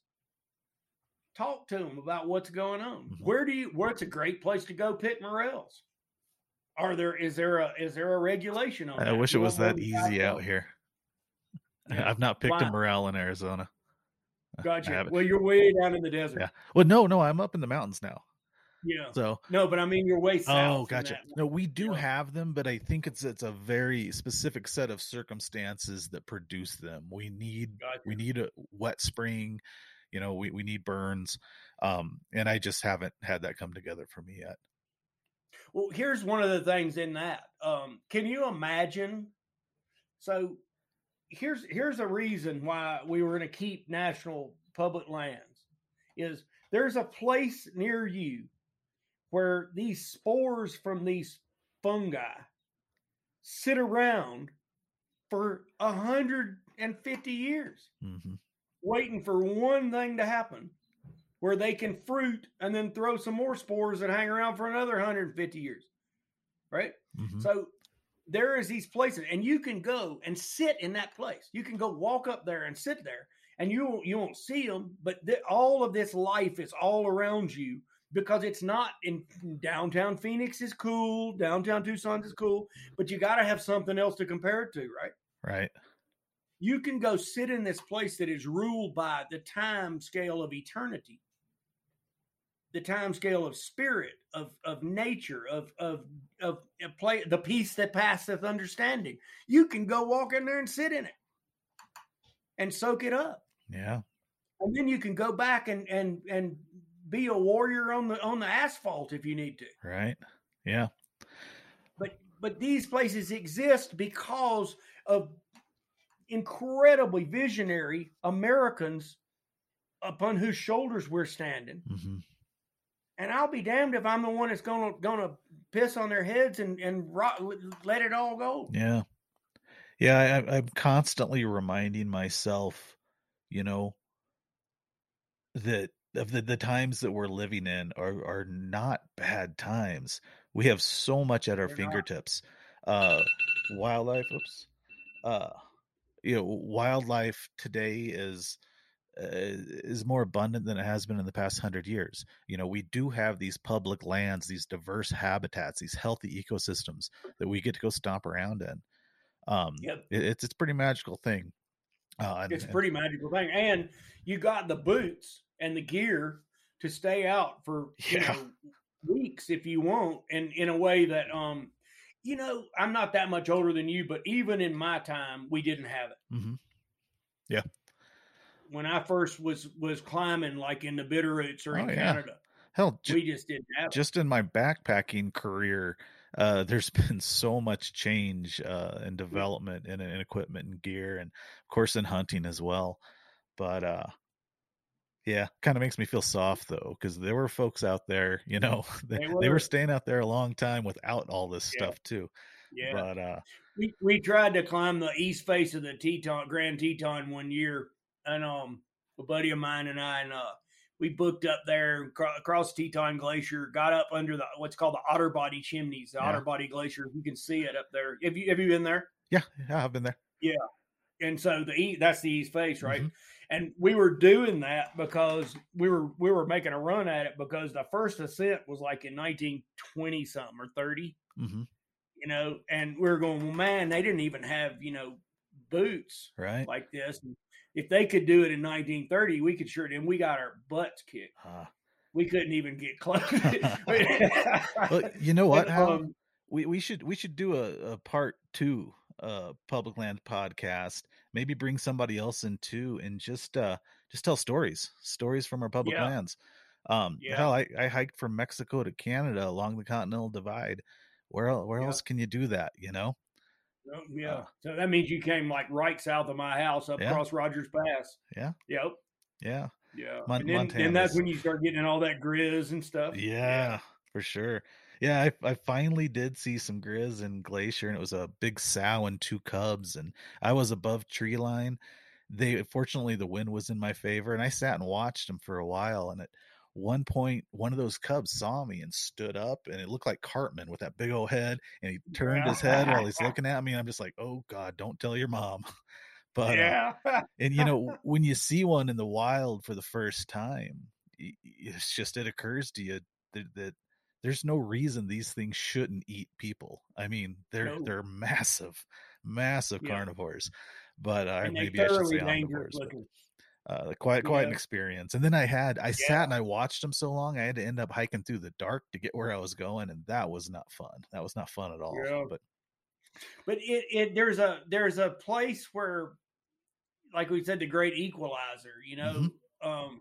Talk to them about what's going on. Mhm. Where do you? Where's a great place to go pick morels? Are there is there a is there a regulation on? That? I that? wish it was that easy out here. Yeah. I've not picked a morel in Arizona. Gotcha. Well, you're way down in the desert. Yeah. Well, no, no, I'm up in the mountains now. Yeah. So No, but I mean you're way south. Oh, gotcha. No, we do Yeah. have them, but I think it's it's a very specific set of circumstances that produce them. We need Gotcha. we need a wet spring, you know, we, we need burns. Um, and I just haven't had that come together for me yet. Well, here's one of the things in that. Um, can you imagine? So here's here's a reason why we were going to keep national public lands is there's a place near you where these spores from these fungi sit around for a hundred and fifty years. hmm waiting for one thing to happen where they can fruit and then throw some more spores that hang around for another 150 years. Right? Mhm. So there is these places, and you can go and sit in that place. You can go walk up there and sit there, and you won't, you won't see them. But th- all of this life is all around you because it's not in downtown Phoenix is cool, downtown Tucson is cool, but you got to have something else to compare it to, right? right. You can go sit in this place that is ruled by the time scale of eternity the time scale of spirit, of of nature, of of of of play the peace that passeth understanding. You can go walk in there and sit in it and soak it up. Yeah. And then you can go back and and and be a warrior on the on the asphalt if you need to. Right. Yeah. But but these places exist because of incredibly visionary Americans upon whose shoulders we're standing. hmm and I'll be damned if I'm the one that's gonna gonna piss on their heads and and let it all go. Yeah. Yeah. I, I'm constantly reminding myself, you know, that of the, the times that we're living in are, are not bad times. We have so much at our They're not. fingertips. Uh, wildlife, oops. Uh, you know, wildlife today is, is more abundant than it has been in the past hundred years. You know, we do have these public lands, these diverse habitats, these healthy ecosystems that we get to go stomp around in. Um, Yep. it- it's it's a pretty magical thing. Uh, and- It's a and- pretty magical thing, and you got the boots and the gear to stay out for you Yeah. know weeks if you want, and in a way that um, you know, I'm not that much older than you, but even in my time, we didn't have it. Mhm. When I first was was climbing, like in the Bitterroots or in Oh, yeah. Canada, Hell, ju- we just didn't have just in my backpacking career, uh, <laughs> there's been so much change uh, and development in, in equipment and gear, and of course in hunting as well. But uh, yeah, kind of makes me feel soft though, because there were folks out there, you know, <laughs> they, They they were were. staying out there a long time without all this Yeah. stuff too. Yeah, But uh, we we tried to climb the east face of the Teton Grand Teton one year, and um, a buddy of mine and I, and uh, we booked up there cro- across Teton Glacier, got up under the what's called the Otter Body chimneys, the Yeah. Otter Body Glacier. You can see it up there. Have you have you been there? yeah, yeah, I've been there. Yeah, and so the that's the east face, right? Mhm. And we were doing that because we were we were making a run at it because the first ascent was like in 1920 something or 30 hmm you know, and we were going, well, man, they didn't even have, you know, boots Right. like this. And if they could do it in 1930, we could sure. And we got our butts kicked. Ah. We couldn't even get <laughs> close. well, you know <laughs> what? Um, we we should we should do a, a part two uh public land podcast maybe bring somebody else in too and just uh just tell stories stories from our public Yeah. lands um Yeah. hell I, I hiked from mexico to canada along the continental divide where where Yeah. else can you do that you know yeah. uh, so that means you came like right south of my house up Yeah. across Rogers Pass. Yeah. Yep. yeah Yeah. Mon- and then, Montana's- then that's when you start getting in all that grizz and stuff. yeah, for sure yeah I, I finally did see some grizz in glacier and it was a big sow and two cubs and i was above tree line they fortunately the wind was in my favor and i sat and watched them for a while and at one point one of those cubs saw me and stood up and it looked like cartman with that big old head and he turned his head while he's looking at me and i'm just like oh god don't tell your mom <laughs> but uh, yeah. and you know <laughs> when you see one in the wild for the first time it's just it occurs to you that, that there's no reason these things shouldn't eat people i mean they're No. they're massive massive Yeah. carnivores but uh, maybe i should say dangerous omnivores but. Uh, quite quite an experience and then i had i Yeah. sat and i watched them so long i had to end up hiking through the dark to get where i was going and that was not fun that was not fun at all Yeah. but but it, it there's a there's a place where like we said the great equalizer you know Mm-hmm. um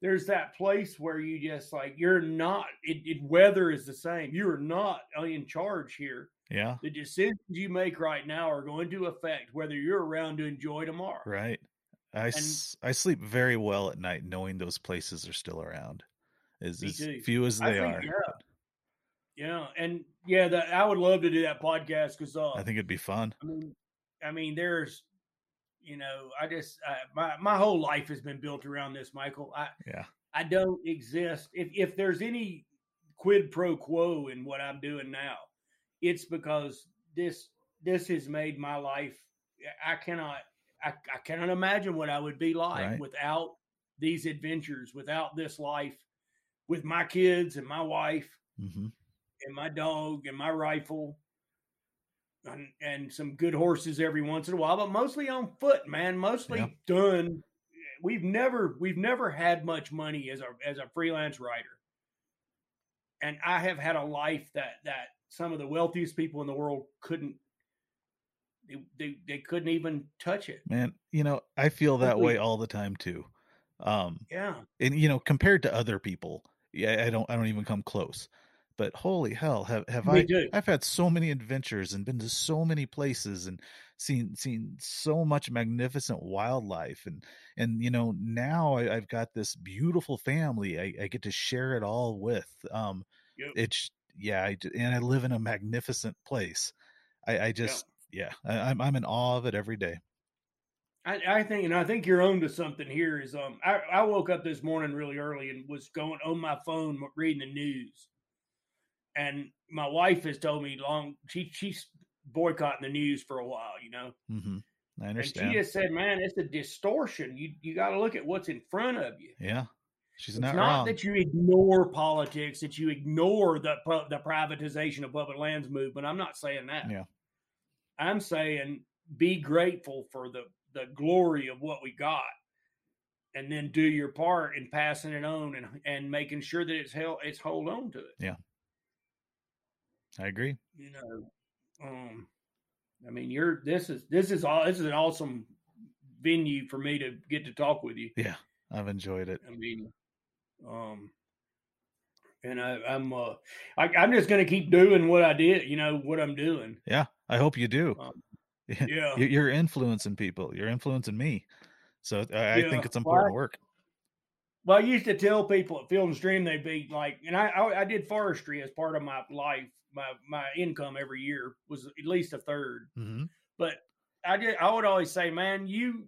there's that place where you just like you're not it, it weather is the same you're not in charge here yeah the decisions you make right now are going to affect whether you're around to enjoy tomorrow Right. I, s- I sleep very well at night knowing those places are still around. As, as few as I they think, are. yeah. yeah and yeah that i would love to do that podcast because uh I think it'd be fun. I mean, I mean, there's you know, I just uh, my my whole life has been built around this, Michael. I yeah. I don't exist. If if there's any quid pro quo in what I'm doing now, it's because this this has made my life. I cannot I, I cannot imagine what I would be like Right. without these adventures, without this life, with my kids and my wife hmm and my dog and my rifle and, and some good horses every once in a while, but mostly on foot, man. Mostly Yeah. done. We've never we've never had much money as a as a freelance writer, and I have had a life that that some of the wealthiest people in the world couldn't. They, they, they couldn't even touch it. Man, you know, I feel that way all the time too. Um, Yeah, and you know, compared to other people, yeah, I don't, I don't even come close. But holy hell, have have Me I? too. I've had so many adventures and been to so many places and seen seen so much magnificent wildlife and and you know now I, I've got this beautiful family I, I get to share it all with. Um, Yep. it's yeah, I, and I live in a magnificent place. I, I just yeah, I, I'm I'm in awe of it every day. I, I think, and I think you're on to something here. Is um, I, I woke up this morning really early and was going on my phone reading the news, and my wife has told me long she she's boycotting the news for a while, you know, hmm I and understand. she just said, "Man, it's a distortion. You you got to look at what's in front of you. yeah, she's It's not, not, wrong. that you ignore politics, that you ignore the the privatization of public lands movement. I'm not saying that. Yeah. I'm saying be grateful for the the glory of what we got, and then do your part in passing it on and and making sure that it's held it's hold on to it. Yeah. I agree. You know, um, I mean, you're this is this is all this is an awesome venue for me to get to talk with you. Yeah, I've enjoyed it. I mean, um, and I, I'm uh, I, I'm just gonna keep doing what I did. You know what I'm doing. Yeah, I hope you do. Um, Yeah, Yeah, You- You're influencing people. You're influencing me. So I, I think it's Well, important work. Well, I used to tell people at Field and Stream they'd be like, and I, I I did forestry as part of my life. My my income every year was at least a third. hmm But I did I would always say, man, you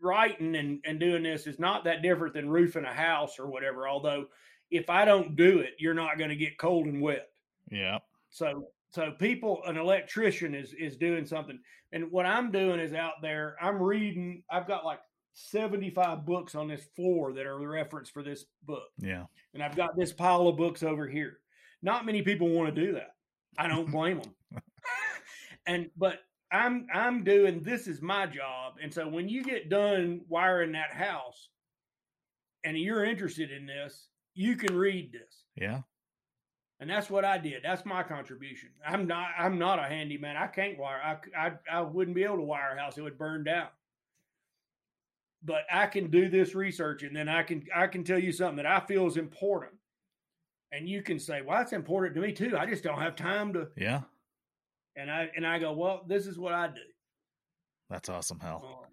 writing and, and doing this is not that different than roofing a house or whatever. Although if I don't do it, you're not going to get cold and wet. Yeah. So so people an electrician is is doing something. And what I'm doing is out there, I'm reading, I've got like 75 books on this floor that are the reference for this book. Yeah. And I've got this pile of books over here. Not many people want to do that. I don't <laughs> blame them. and but I'm I'm doing this is my job. And so when you get done wiring that house and you're interested in this, you can read this. Yeah. And that's what I did. That's my contribution. I'm not I'm not a handyman. I can't wire. I I, I wouldn't be able to wire a house. It would burn down. But I can do this research and then I can I can tell you something that I feel is important. And you can say, "Well, that's important to me too. I just don't have time to." Yeah. And I and I go, "Well, this is what I do." That's awesome, Hal. Um,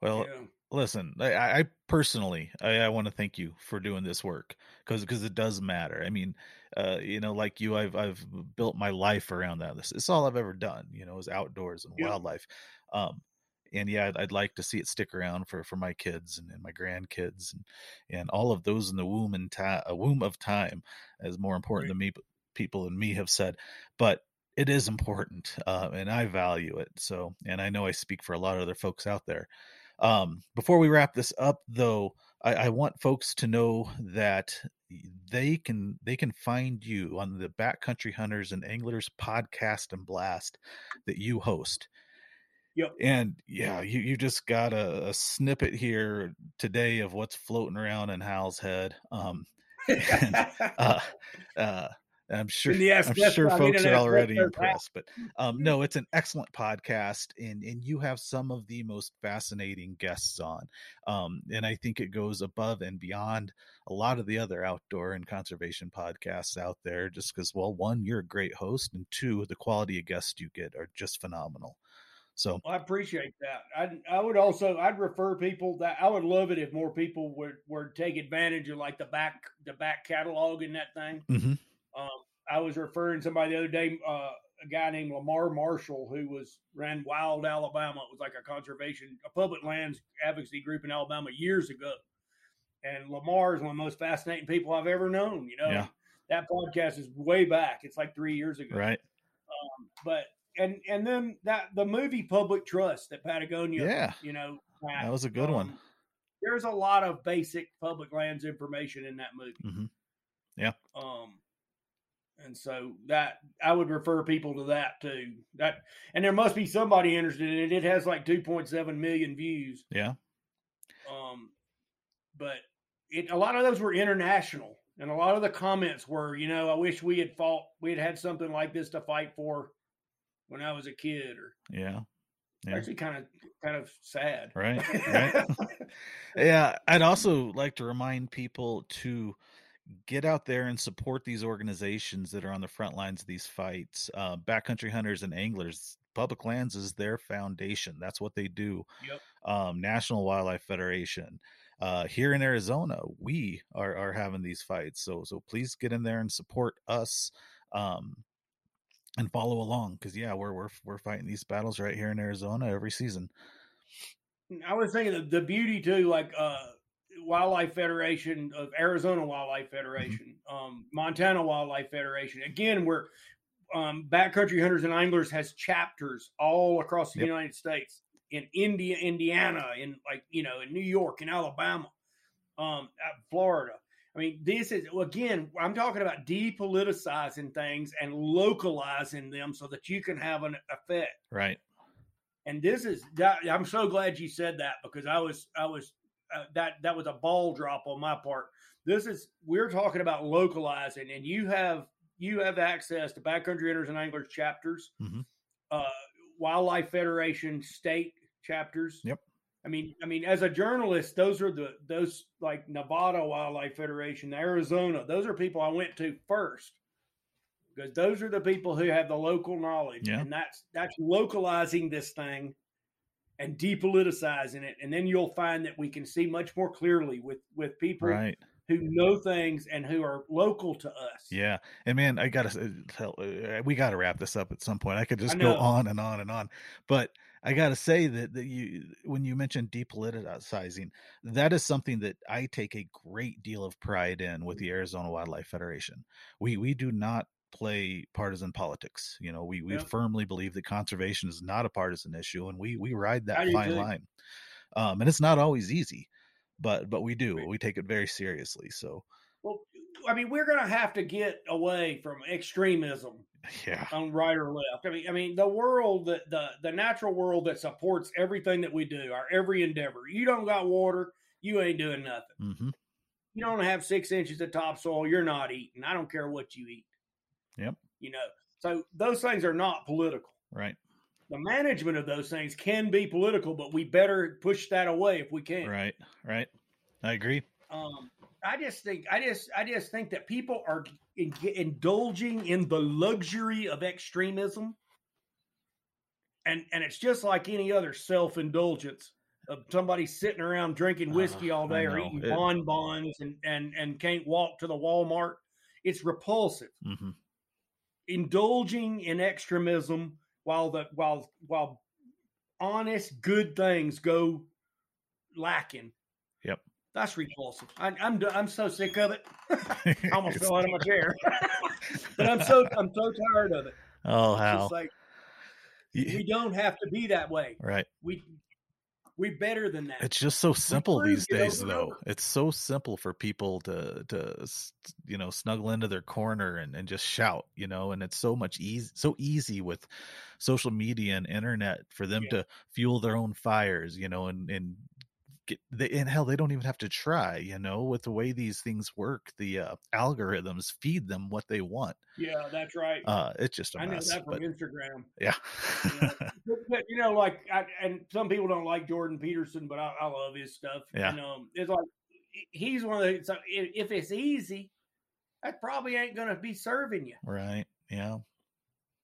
Well, yeah. Listen, I, I personally, I, I want to thank you for doing this work because because it does matter. I mean, uh, you know, like you, I've I've built my life around that. This it's all I've ever done. You know, is outdoors and Yeah. wildlife. Um, and yeah, I'd, I'd like to see it stick around for for my kids and, and my grandkids and and all of those in the womb and time, a womb of time, is more important Right. than me. People and me have said, but it is important, uh, and I value it. So, and I know I speak for a lot of other folks out there. Um, before we wrap this up, though, I, I want folks to know that they can they can find you on the Backcountry Hunters and Anglers podcast and blast that you host. Yep. And yeah, you, you just got a, a snippet here today of what's floating around in Hal's head. Um, <laughs> and, <laughs> uh, uh, I'm sure I'm sure folks are already impressed, but um, no, it's an excellent podcast, and and you have some of the most fascinating guests on, um, and I think it goes above and beyond a lot of the other outdoor and conservation podcasts out there. Just because, well, one, you're a great host, and two, the quality of guests you get are just phenomenal. So Well, I appreciate that. I I would also I'd refer people that I would love it if more people would would take advantage of like the back the back catalog in that thing. mhm, Um, I was referring somebody the other day. Uh, a guy named Lamar Marshall who was ran Wild Alabama. It was like a conservation, a public lands advocacy group in Alabama years ago. And Lamar is one of the most fascinating people I've ever known. You know, Yeah. that podcast is way back. It's like three years ago. Right. Um, but and and then that the movie Public Trust that Patagonia, Yeah. you know, That was a good one. um, There's a lot of basic public lands information in that movie. Mhm. Yeah. Um, and so that I would refer people to that too. That and there must be somebody interested in it. It has like 2.7 million views. Yeah. Um, but it a lot of those were international, and a lot of the comments were, you know, I wish we had fought, we had had something like this to fight for when I was a kid, or Yeah. Yeah. actually kind of kind of sad. Right. <laughs> Right. <laughs> yeah. I'd also like to remind people to get out there and support these organizations that are on the front lines of these fights. Uh, backcountry hunters and anglers, public lands is their foundation. That's what they do. Yep. Um, National Wildlife Federation. Uh, here in Arizona, we are, are having these fights. So, so please get in there and support us. Um, and follow along because yeah, we're we're we're fighting these battles right here in Arizona every season. I was thinking of the beauty too, like uh, Wildlife Federation of Arizona Wildlife Federation, um, Montana Wildlife Federation. Again, where um, backcountry hunters and anglers has chapters all across the Yep. United States, in India, Indiana, in like you know, in New York, in Alabama, um, Florida. I mean, this is again. I'm talking about depoliticizing things and localizing them so that you can have an effect Right. and this is that i'm so glad you said that because i was i was uh, that that was a ball drop on my part this is we're talking about localizing and you have you have access to backcountry hunters and anglers chapters Mhm. uh wildlife federation state chapters Yep. i mean i mean as a journalist those are the those like nevada wildlife federation arizona those are people i went to first because those are the people who have the local knowledge Yeah. and that's that's localizing this thing and depoliticizing it and then you'll find that we can see much more clearly with with people Right. who know things and who are local to us Yeah. And man, I gotta tell, uh, we gotta wrap this up at some point. I could just I go on and on and on, but I gotta say that that you, when you mentioned depoliticizing, that is something that I take a great deal of pride in with the Arizona Wildlife Federation. We we do not play partisan politics. You know, we we Yep. firmly believe that conservation is not a partisan issue, and we we ride that fine line. Um, and it's not always easy, but but we do. Right. We take it very seriously. So well i mean we're going to have to get away from extremism <laughs> yeah, on right or left. I mean, I mean, the world that the the natural world that supports everything that we do, our every endeavor. You don't got water, you ain't doing nothing. hmm You don't have six inches of topsoil, you're not eating. I don't care what you eat. Yep. You know, so those things are not political. right. The management of those things can be political, but we better push that away if we can. Right, right. I agree. Um, I just think I just I just think that people are in, indulging in the luxury of extremism, and and it's just like any other self indulgence of somebody sitting around drinking whiskey Uh, all day or eating It- bonbons and and and can't walk to the Walmart. It's repulsive. hmm Indulging in extremism while the while while honest good things go lacking. Yep. That's repulsive. I, I'm I'm so sick of it. <laughs> I almost fell out of my chair. <laughs> but I'm so I'm so tired of it. oh, It's how? like we don't have to be that way. right. We we better than that. It's just so simple these days, though. over. It's so simple for people to to you know snuggle into their corner and, and just shout, you know. And it's so much easy, so easy with social media and internet for them Yeah. to fuel their own fires, you know, and and get they, and hell, they don't even have to try, you know, with the way these things work. The uh, algorithms feed them what they want. yeah, that's right. Uh, it's just a I know that from but Instagram. yeah, Yeah. <laughs> But, but, you know, like, I, and some people don't like Jordan Peterson, but I, I love his stuff. Yeah. And, um, it's like he's one of the. So if, if it's easy, that probably ain't gonna be serving you. right. Yeah.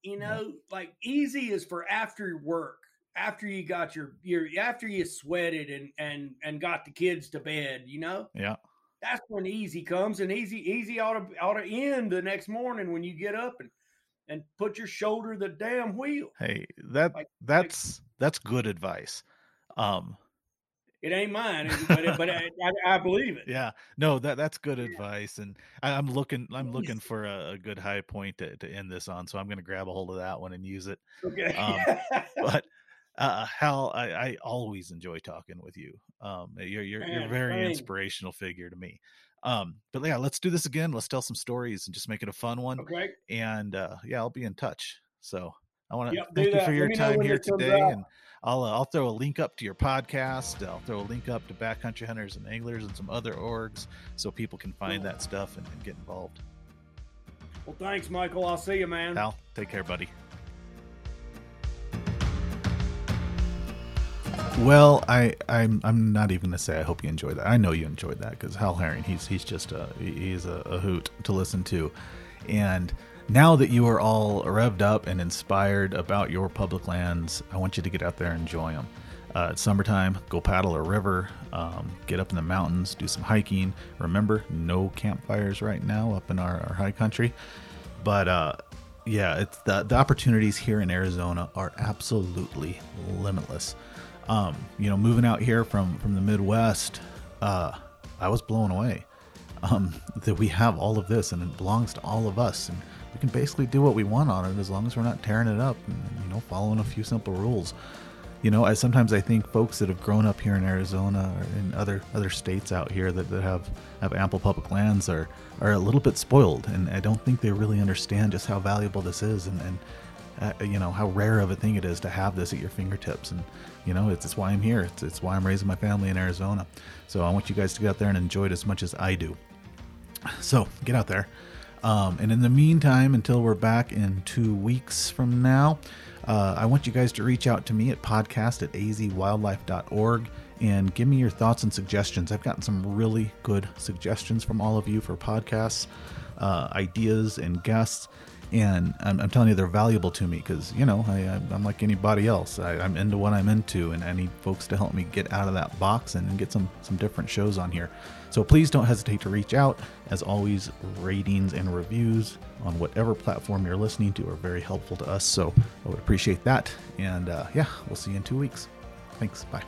You Yeah. know, like easy is for after work, after you got your your after you sweated and and and got the kids to bed. You know, Yeah. that's when easy comes, and easy easy ought to ought to end the next morning when you get up and and put your shoulder the damn wheel. Hey, that like, that's that's good advice. Um, it ain't mine, but it, but <laughs> I, I, believe it. Yeah, no, that that's good yeah. advice, and I, am looking I'm looking <laughs> for a, a, good high point to, to end this on, so I'm going to grab a hold of that one and use it. Okay, um, <laughs> but uh, Hal, I, I, always enjoy talking with you. Um, you're you're, Man, you're a very inspirational figure to me. Um, but yeah, let's do this again. Let's tell some stories and just make it a fun one. Okay. And uh, yeah, I'll be in touch. So I want to yep, thank you for your time here today, and I'll uh, I'll throw a link up to your podcast. I'll throw a link up to Backcountry Hunters and Anglers and some other orgs, so people can find that stuff and, and get involved. Well, thanks, Michael. I'll see you, man. Hal, take care, buddy. Well, I I'm I'm not even gonna say I hope you enjoyed that. I know you enjoyed that because Hal Herring, he's he's just a he's a, a hoot to listen to, and now that you are all revved up and inspired about your public lands, I want you to get out there and enjoy them. Uh, it's summertime, go paddle a river, um, get up in the mountains, do some hiking. Remember, no campfires right now up in our, our high country. But uh, yeah, it's the, the opportunities here in Arizona are absolutely limitless. Um, you know, moving out here from, from the Midwest, uh, I was blown away um, <laughs> that we have all of this and it belongs to all of us. And we can basically do what we want on it as long as we're not tearing it up and you know following a few simple rules you know I sometimes I think folks that have grown up here in Arizona or in other other states out here that, that have have ample public lands are are a little bit spoiled and I don't think they really understand just how valuable this is and, and uh, you know how rare of a thing it is to have this at your fingertips and you know it's, it's why I'm here. It's, it's why I'm raising my family in Arizona. So I want you guys to get out there and enjoy it as much as I do. So get out there. Um, and in the meantime, until we're back in two weeks from now, uh, I want you guys to reach out to me at podcast at azwildlife.org and give me your thoughts and suggestions. I've gotten some really good suggestions from all of you for podcasts, uh, ideas, and guests and I'm, I'm, telling you they're valuable to me because you know I, am like anybody else. I, am into what i'm into and i need folks to help me get out of that box and, and, get some some different shows on here. So please don't hesitate to reach out. As always ratings and reviews on whatever platform you're listening to are very helpful to us. So i would appreciate that. And uh, yeah we'll see you in two weeks. Thanks. Bye